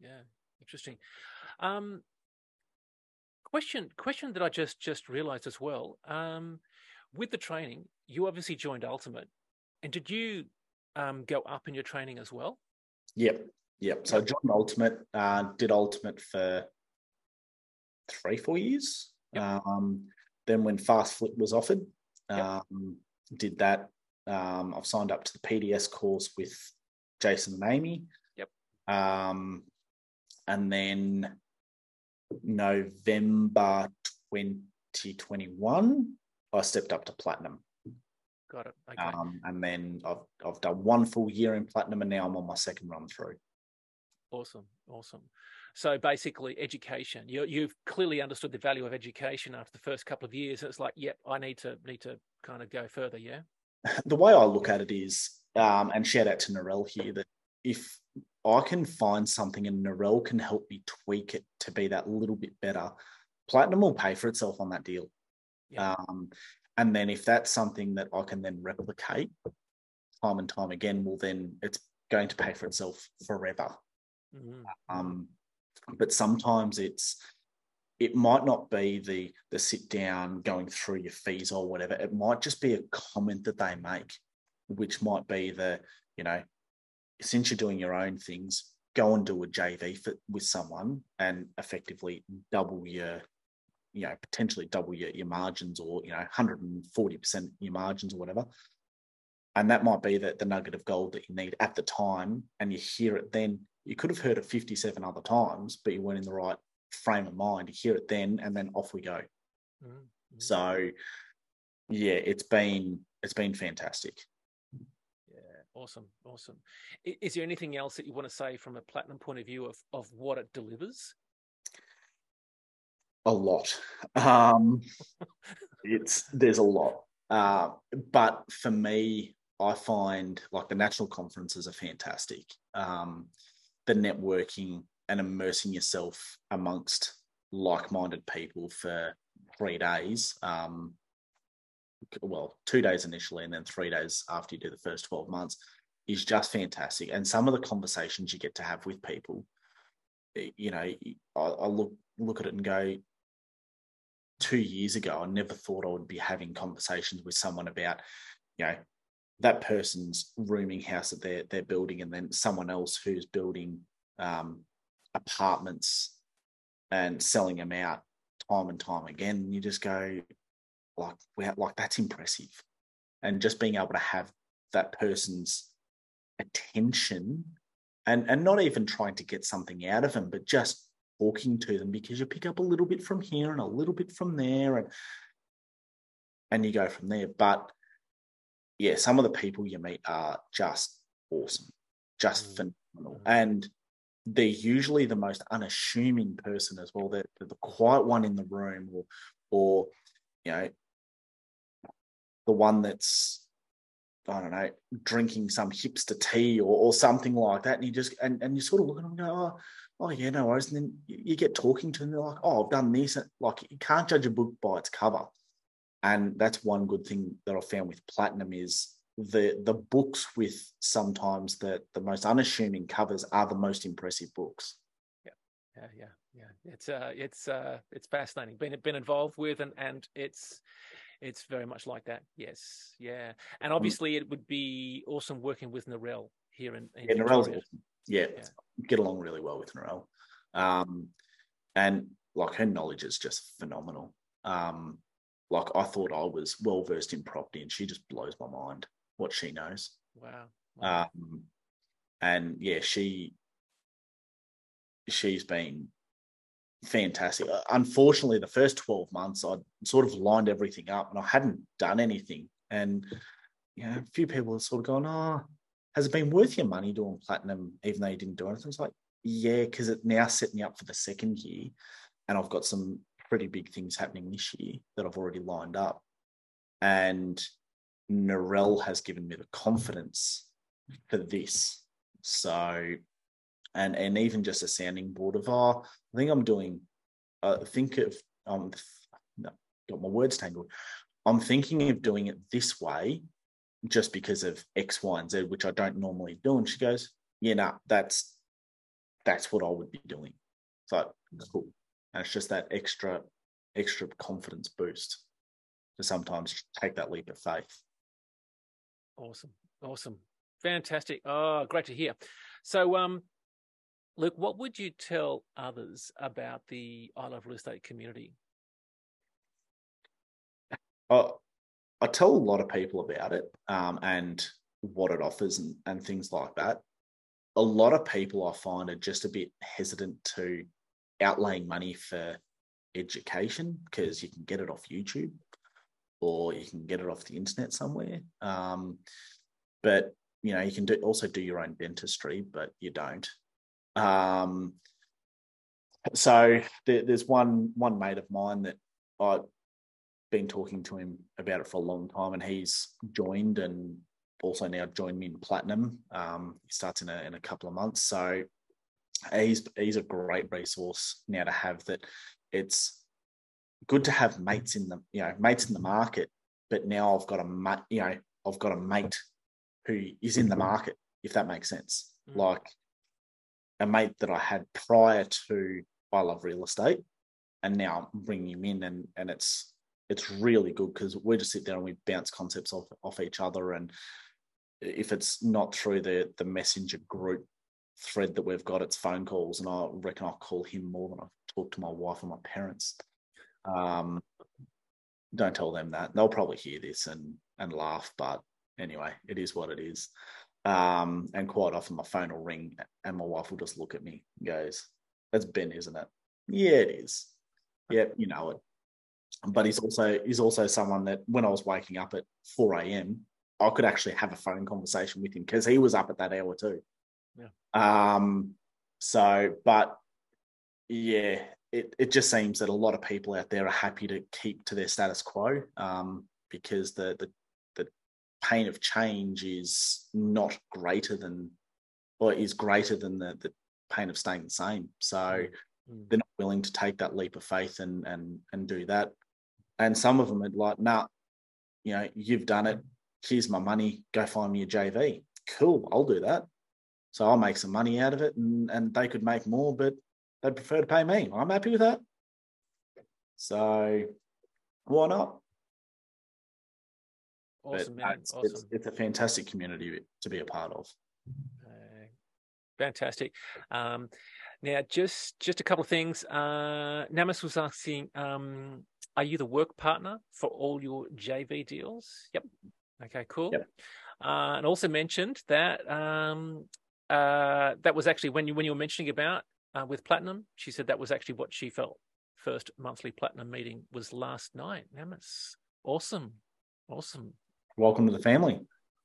Yeah. Interesting. Um, question question that I just just realized as well. Um, with the training, you obviously joined Ultimate, and did you um, go up in your training as well? Yep, yep. So I joined Ultimate, uh, did Ultimate for three, four years. Yep. Um, then when Fast Flip was offered, yep. um, did that um, I've signed up to the PDS course with Jason and Amy. Yep. Um, and then November 2021, I stepped up to platinum. Got it. Okay. Um, and then I've I've done one full year in platinum, and now I'm on my second run through. Awesome, awesome. So basically, education. You you've clearly understood the value of education after the first couple of years. It's like, yep, I need to need to kind of go further. Yeah the way I look at it is, um, and shout out to Narelle here, that if I can find something and Narelle can help me tweak it to be that little bit better, Platinum will pay for itself on that deal. Yeah. Um, and then if that's something that I can then replicate time and time again, well, then it's going to pay for itself forever. Mm-hmm. Um, but sometimes it's it might not be the the sit down going through your fees or whatever it might just be a comment that they make which might be the you know since you're doing your own things go and do a jv for, with someone and effectively double your you know potentially double your, your margins or you know 140% your margins or whatever. And that might be the, the nugget of gold that you need at the time and you hear it then. You could have heard it 57 other times but you weren't in the right frame of mind. You hear it then and then off we go. Mm-hmm. so yeah it's been it's been fantastic awesome awesome is there anything else that you want to say from a platinum point of view of of what it delivers a lot um it's there's a lot uh, but for me I find like the national conferences are fantastic. Um, the networking and immersing yourself amongst like-minded people for three days. Um, well, two days initially, and then three days after you do the first twelve months is just fantastic. And some of the conversations you get to have with people, you know, I, I look look at it and go, two years ago, I never thought I would be having conversations with someone about, you know, that person's rooming house that they're they're building, and then someone else who's building um, apartments and selling them out time and time again. And you just go, like, wow, like that's impressive, and just being able to have that person's attention, and and not even trying to get something out of them, but just talking to them because you pick up a little bit from here and a little bit from there, and and you go from there. But yeah, some of the people you meet are just awesome, just mm. phenomenal. And they're usually the most unassuming person as well. They're, they're, the quiet one in the room, or, or you know, the one that's I don't know, drinking some hipster tea or, or something like that. And you just and, and you sort of look at them and go, oh, oh yeah, no worries. And then you, you get talking to them, they're like, oh, I've done this. And Like you can't judge a book by its cover and that's one good thing that I found with Platinum is the the books with sometimes the the most unassuming covers are the most impressive books. Yeah, yeah, yeah, yeah. It's uh, it's uh, it's fascinating. Been been involved with and and it's it's very much like that. Yes, yeah, and mm. obviously it would be awesome working with Narelle here in, in yeah, Narelle's awesome. Yeah, yeah, get along really well with Narelle, um, and like her knowledge is just phenomenal. Um, like I thought I was well versed in property, and she just blows my mind what she knows. Wow. wow. Um, and yeah, she she's been fantastic. Uh, unfortunately, the first twelve months, I sort of lined everything up, and I hadn't done anything. And you know, a few people have sort of gone, "Oh, has it been worth your money doing platinum, even though you didn't do anything?" It's like, yeah, because it now set me up for the second year, and I've got some pretty big things happening this year that I've already lined up. And Narelle has given me the confidence for this. So, and and even just a sounding board of, oh, I think I'm doing, uh, think of, um, no, got my words tangled. I'm thinking of doing it this way just because of X, Y, and Z, which I don't normally do. And she goes, yeah, no, nah, that's, that's what I would be doing. So cool. And it's just that extra, extra confidence boost to sometimes take that leap of faith. Awesome. Awesome. Fantastic. Oh, great to hear. So, um, Luke, what would you tell others about the I Love Real Estate community? Uh, I tell a lot of people about it um, and what it offers and, and things like that. A lot of people I find are just a bit hesitant to outlaying money for education because you can get it off YouTube or you can get it off the internet somewhere. Um, but you know, you can do, also do your own dentistry, but you don't. Um, so there, there's one one mate of mine that I've been talking to him about it for a long time, and he's joined and also now joined me in platinum. Um, he starts in a in a couple of months, so he's he's a great resource now to have that it's good to have mates in the you know mates in the market but now i've got a mate you know i've got a mate who is in the market if that makes sense mm. like a mate that i had prior to i love real estate and now i'm bringing him in and and it's it's really good because we just sit there and we bounce concepts off off each other and if it's not through the the messenger group thread that we've got, it's phone calls, and I reckon I'll call him more than I've talked to my wife and my parents. Um, don't tell them that; they'll probably hear this and and laugh. But anyway, it is what it is. Um, and quite often my phone will ring and my wife will just look at me and goes, That's Ben, isn't it? Yeah, it is. Yep, you know it. But he's also he's also someone that when I was waking up at 4 a.m., I could actually have a phone conversation with him because he was up at that hour too. Yeah. Um, so but yeah, it, it just seems that a lot of people out there are happy to keep to their status quo um, because the, the the pain of change is not greater than or is greater than the, the pain of staying the same. So mm. they're not willing to take that leap of faith and and and do that. And some of them are like, nah, you know, you've done it. Here's my money. Go find me a JV. Cool, I'll do that. So I'll make some money out of it, and and they could make more, but they'd prefer to pay me. I'm happy with that. So why not? Awesome, man. It's, awesome. It's, it's, a fantastic community to be a part of. Uh, fantastic. Um, now, just just a couple of things. Uh, Namas was asking, um, are you the work partner for all your JV deals? Yep. Okay, cool. Yep. Uh, and also mentioned that um, uh, that was actually when you when you were mentioning about uh, with platinum. She said that was actually what she felt. First monthly platinum meeting was last night. Namas, awesome, awesome. Welcome to the family.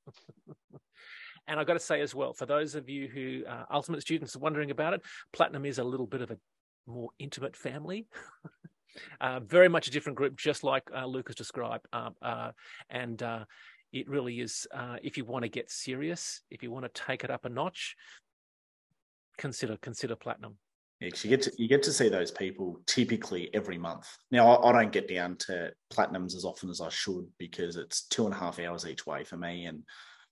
and I've got to say as well, for those of you who are ultimate students are wondering about it, platinum is a little bit of a more intimate family. uh, very much a different group, just like uh, Lucas described. Um, uh, and uh, it really is, uh, if you want to get serious, if you want to take it up a notch, consider consider platinum. Yeah, you get to you get to see those people typically every month. Now I, I, don't get down to platinums as often as I should because it's two and a half hours each way for me and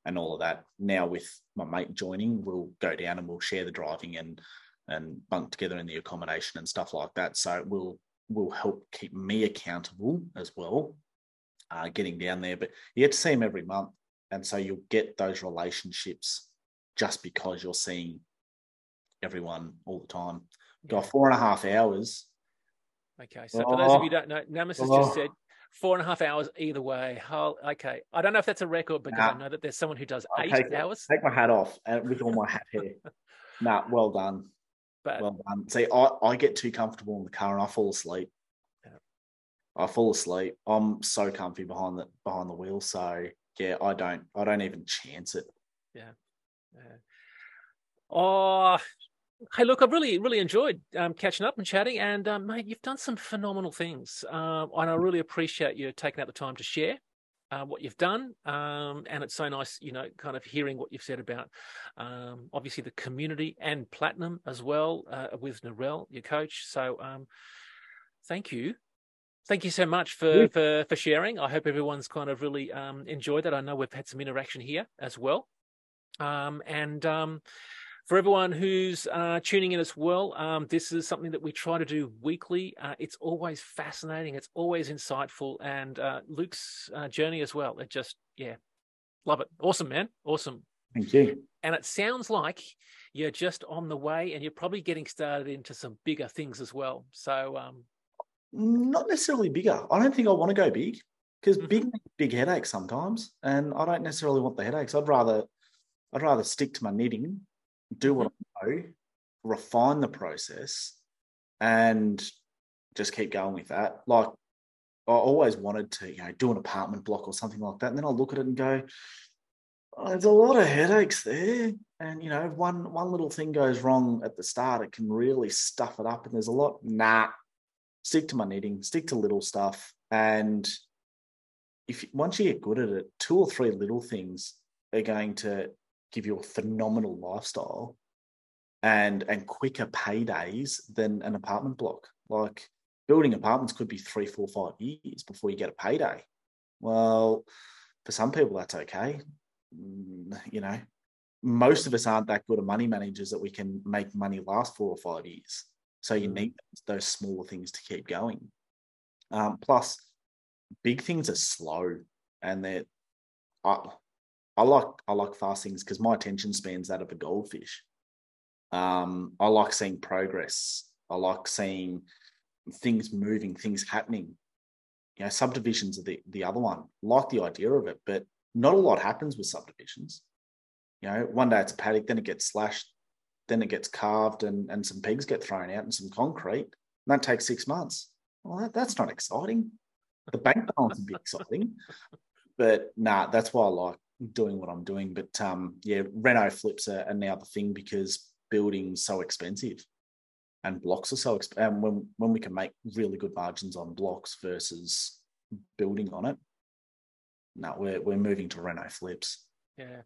and all of that. Now with my mate joining, we'll go down and we'll share the driving and and bunk together in the accommodation and stuff like that. So it will will help keep me accountable as well, uh, getting down there. But you get to see them every month, and so you'll get those relationships just because you're seeing everyone all the time. Got four and a half hours. Okay, so for those of you who don't know, Nemesis oh. just said four and a half hours either way. Oh, okay, I don't know if that's a record because nah. I know that there's someone who does I'll eight take, hours. Take my hat off uh, with all my hat hair. nah, well done. But, well done. See, I, I get too comfortable in the car and I fall asleep. Yeah. I fall asleep. I'm so comfy behind the behind the wheel. So yeah, I don't I don't even chance it. Yeah. yeah. Oh, Hey, look, I've really, really enjoyed um, catching up and chatting. And, um, mate, you've done some phenomenal things. Uh, and I really appreciate you taking out the time to share uh, what you've done. Um, and it's so nice, you know, kind of hearing what you've said about um, obviously the community and Platinum as well uh, with Narelle, your coach. So um, thank you. Thank you so much for, for, for sharing. I hope everyone's kind of really um, enjoyed that. I know we've had some interaction here as well. and, for everyone who's uh, tuning in as well, um, this is something that we try to do weekly. Uh, it's always fascinating, it's always insightful, and uh, Luke's uh, journey as well. It just, yeah, love it. Awesome, man. Awesome. Thank you. And it sounds like you're just on the way, and you're probably getting started into some bigger things as well. So, um, not necessarily bigger. I don't think I want to go big because mm-hmm. big big headaches sometimes, and I don't necessarily want the headaches. I'd rather I'd rather stick to my knitting do what. I know, refine the process, and just keep going with that. Like I always wanted to, you know, do an apartment block or something like that. And then I'll look at it and go, oh, there's a lot of headaches there. And you know, one one little thing goes wrong at the start, it can really stuff it up. And there's a lot, nah, stick to my knitting, stick to little stuff. And if once you get good at it, two or three little things are going to give you a phenomenal lifestyle and and quicker paydays than an apartment block. Like building apartments could be three, four, five years before you get a payday. Well, for some people that's okay. Mm, you know, most of us aren't that good at money managers that we can make money last four or five years. So you mm. need those smaller things to keep going. Um, plus, big things are slow, and they're. I like I like fast things because my attention span's that of a goldfish. Um, I like seeing progress. I like seeing things moving, things happening. You know, subdivisions are the, the other one. Like the idea of it, but not a lot happens with subdivisions. You know, one day it's a paddock, then it gets slashed, then it gets carved, and and some pegs get thrown out and some concrete. And that takes six months. Well, that, that's not exciting. The bank balance would be exciting, but nah, that's why I like doing what I'm doing. But um, yeah, Reno flips are, are now the thing because building's so expensive and blocks are so exp- and when when we can make really good margins on blocks versus building on it no we're we're moving to reno flips. Yeah.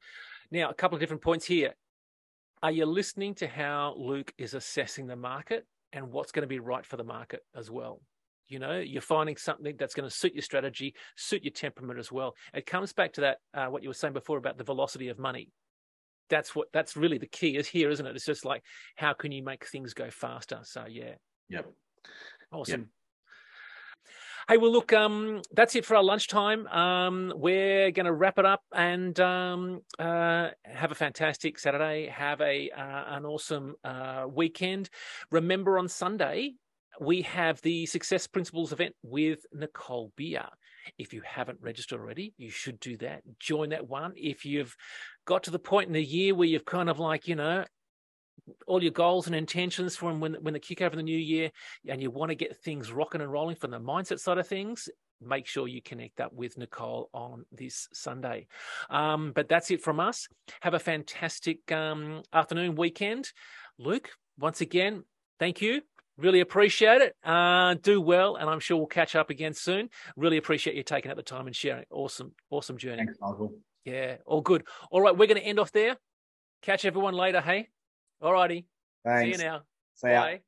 Now a couple of different points here. Are you listening to how luke is assessing the market and what's going to be right for the market as well you know you're finding something that's going to suit your strategy suit your temperament as well it comes back to that uh, what you were saying before about the velocity of money that's what that's really the key is here isn't it it's just like how can you make things go faster so yeah yep awesome yep. Hey, well, look, um, that's it for our lunchtime. Um, we're going to wrap it up and um, uh, have a fantastic Saturday. Have a uh, an awesome uh, weekend. Remember, on Sunday we have the Success Principles event with Nicole Beer. If you haven't registered already, you should do that. Join that one. If you've got to the point in the year where you've kind of like, you know, all your goals and intentions from when when the kick over the new year and you want to get things rocking and rolling from the mindset side of things make sure you connect up with nicole on this sunday um, but that's it from us have a fantastic um, afternoon weekend luke once again thank you Really appreciate it. Uh, do well, and I'm sure we'll catch up again soon. Really appreciate you taking out the time and sharing. Awesome, awesome journey. Thanks, Michael. Yeah, all good. All right, we're going to end off there. Catch everyone later. Hey, all righty. Thanks. See you now. See ya. Bye.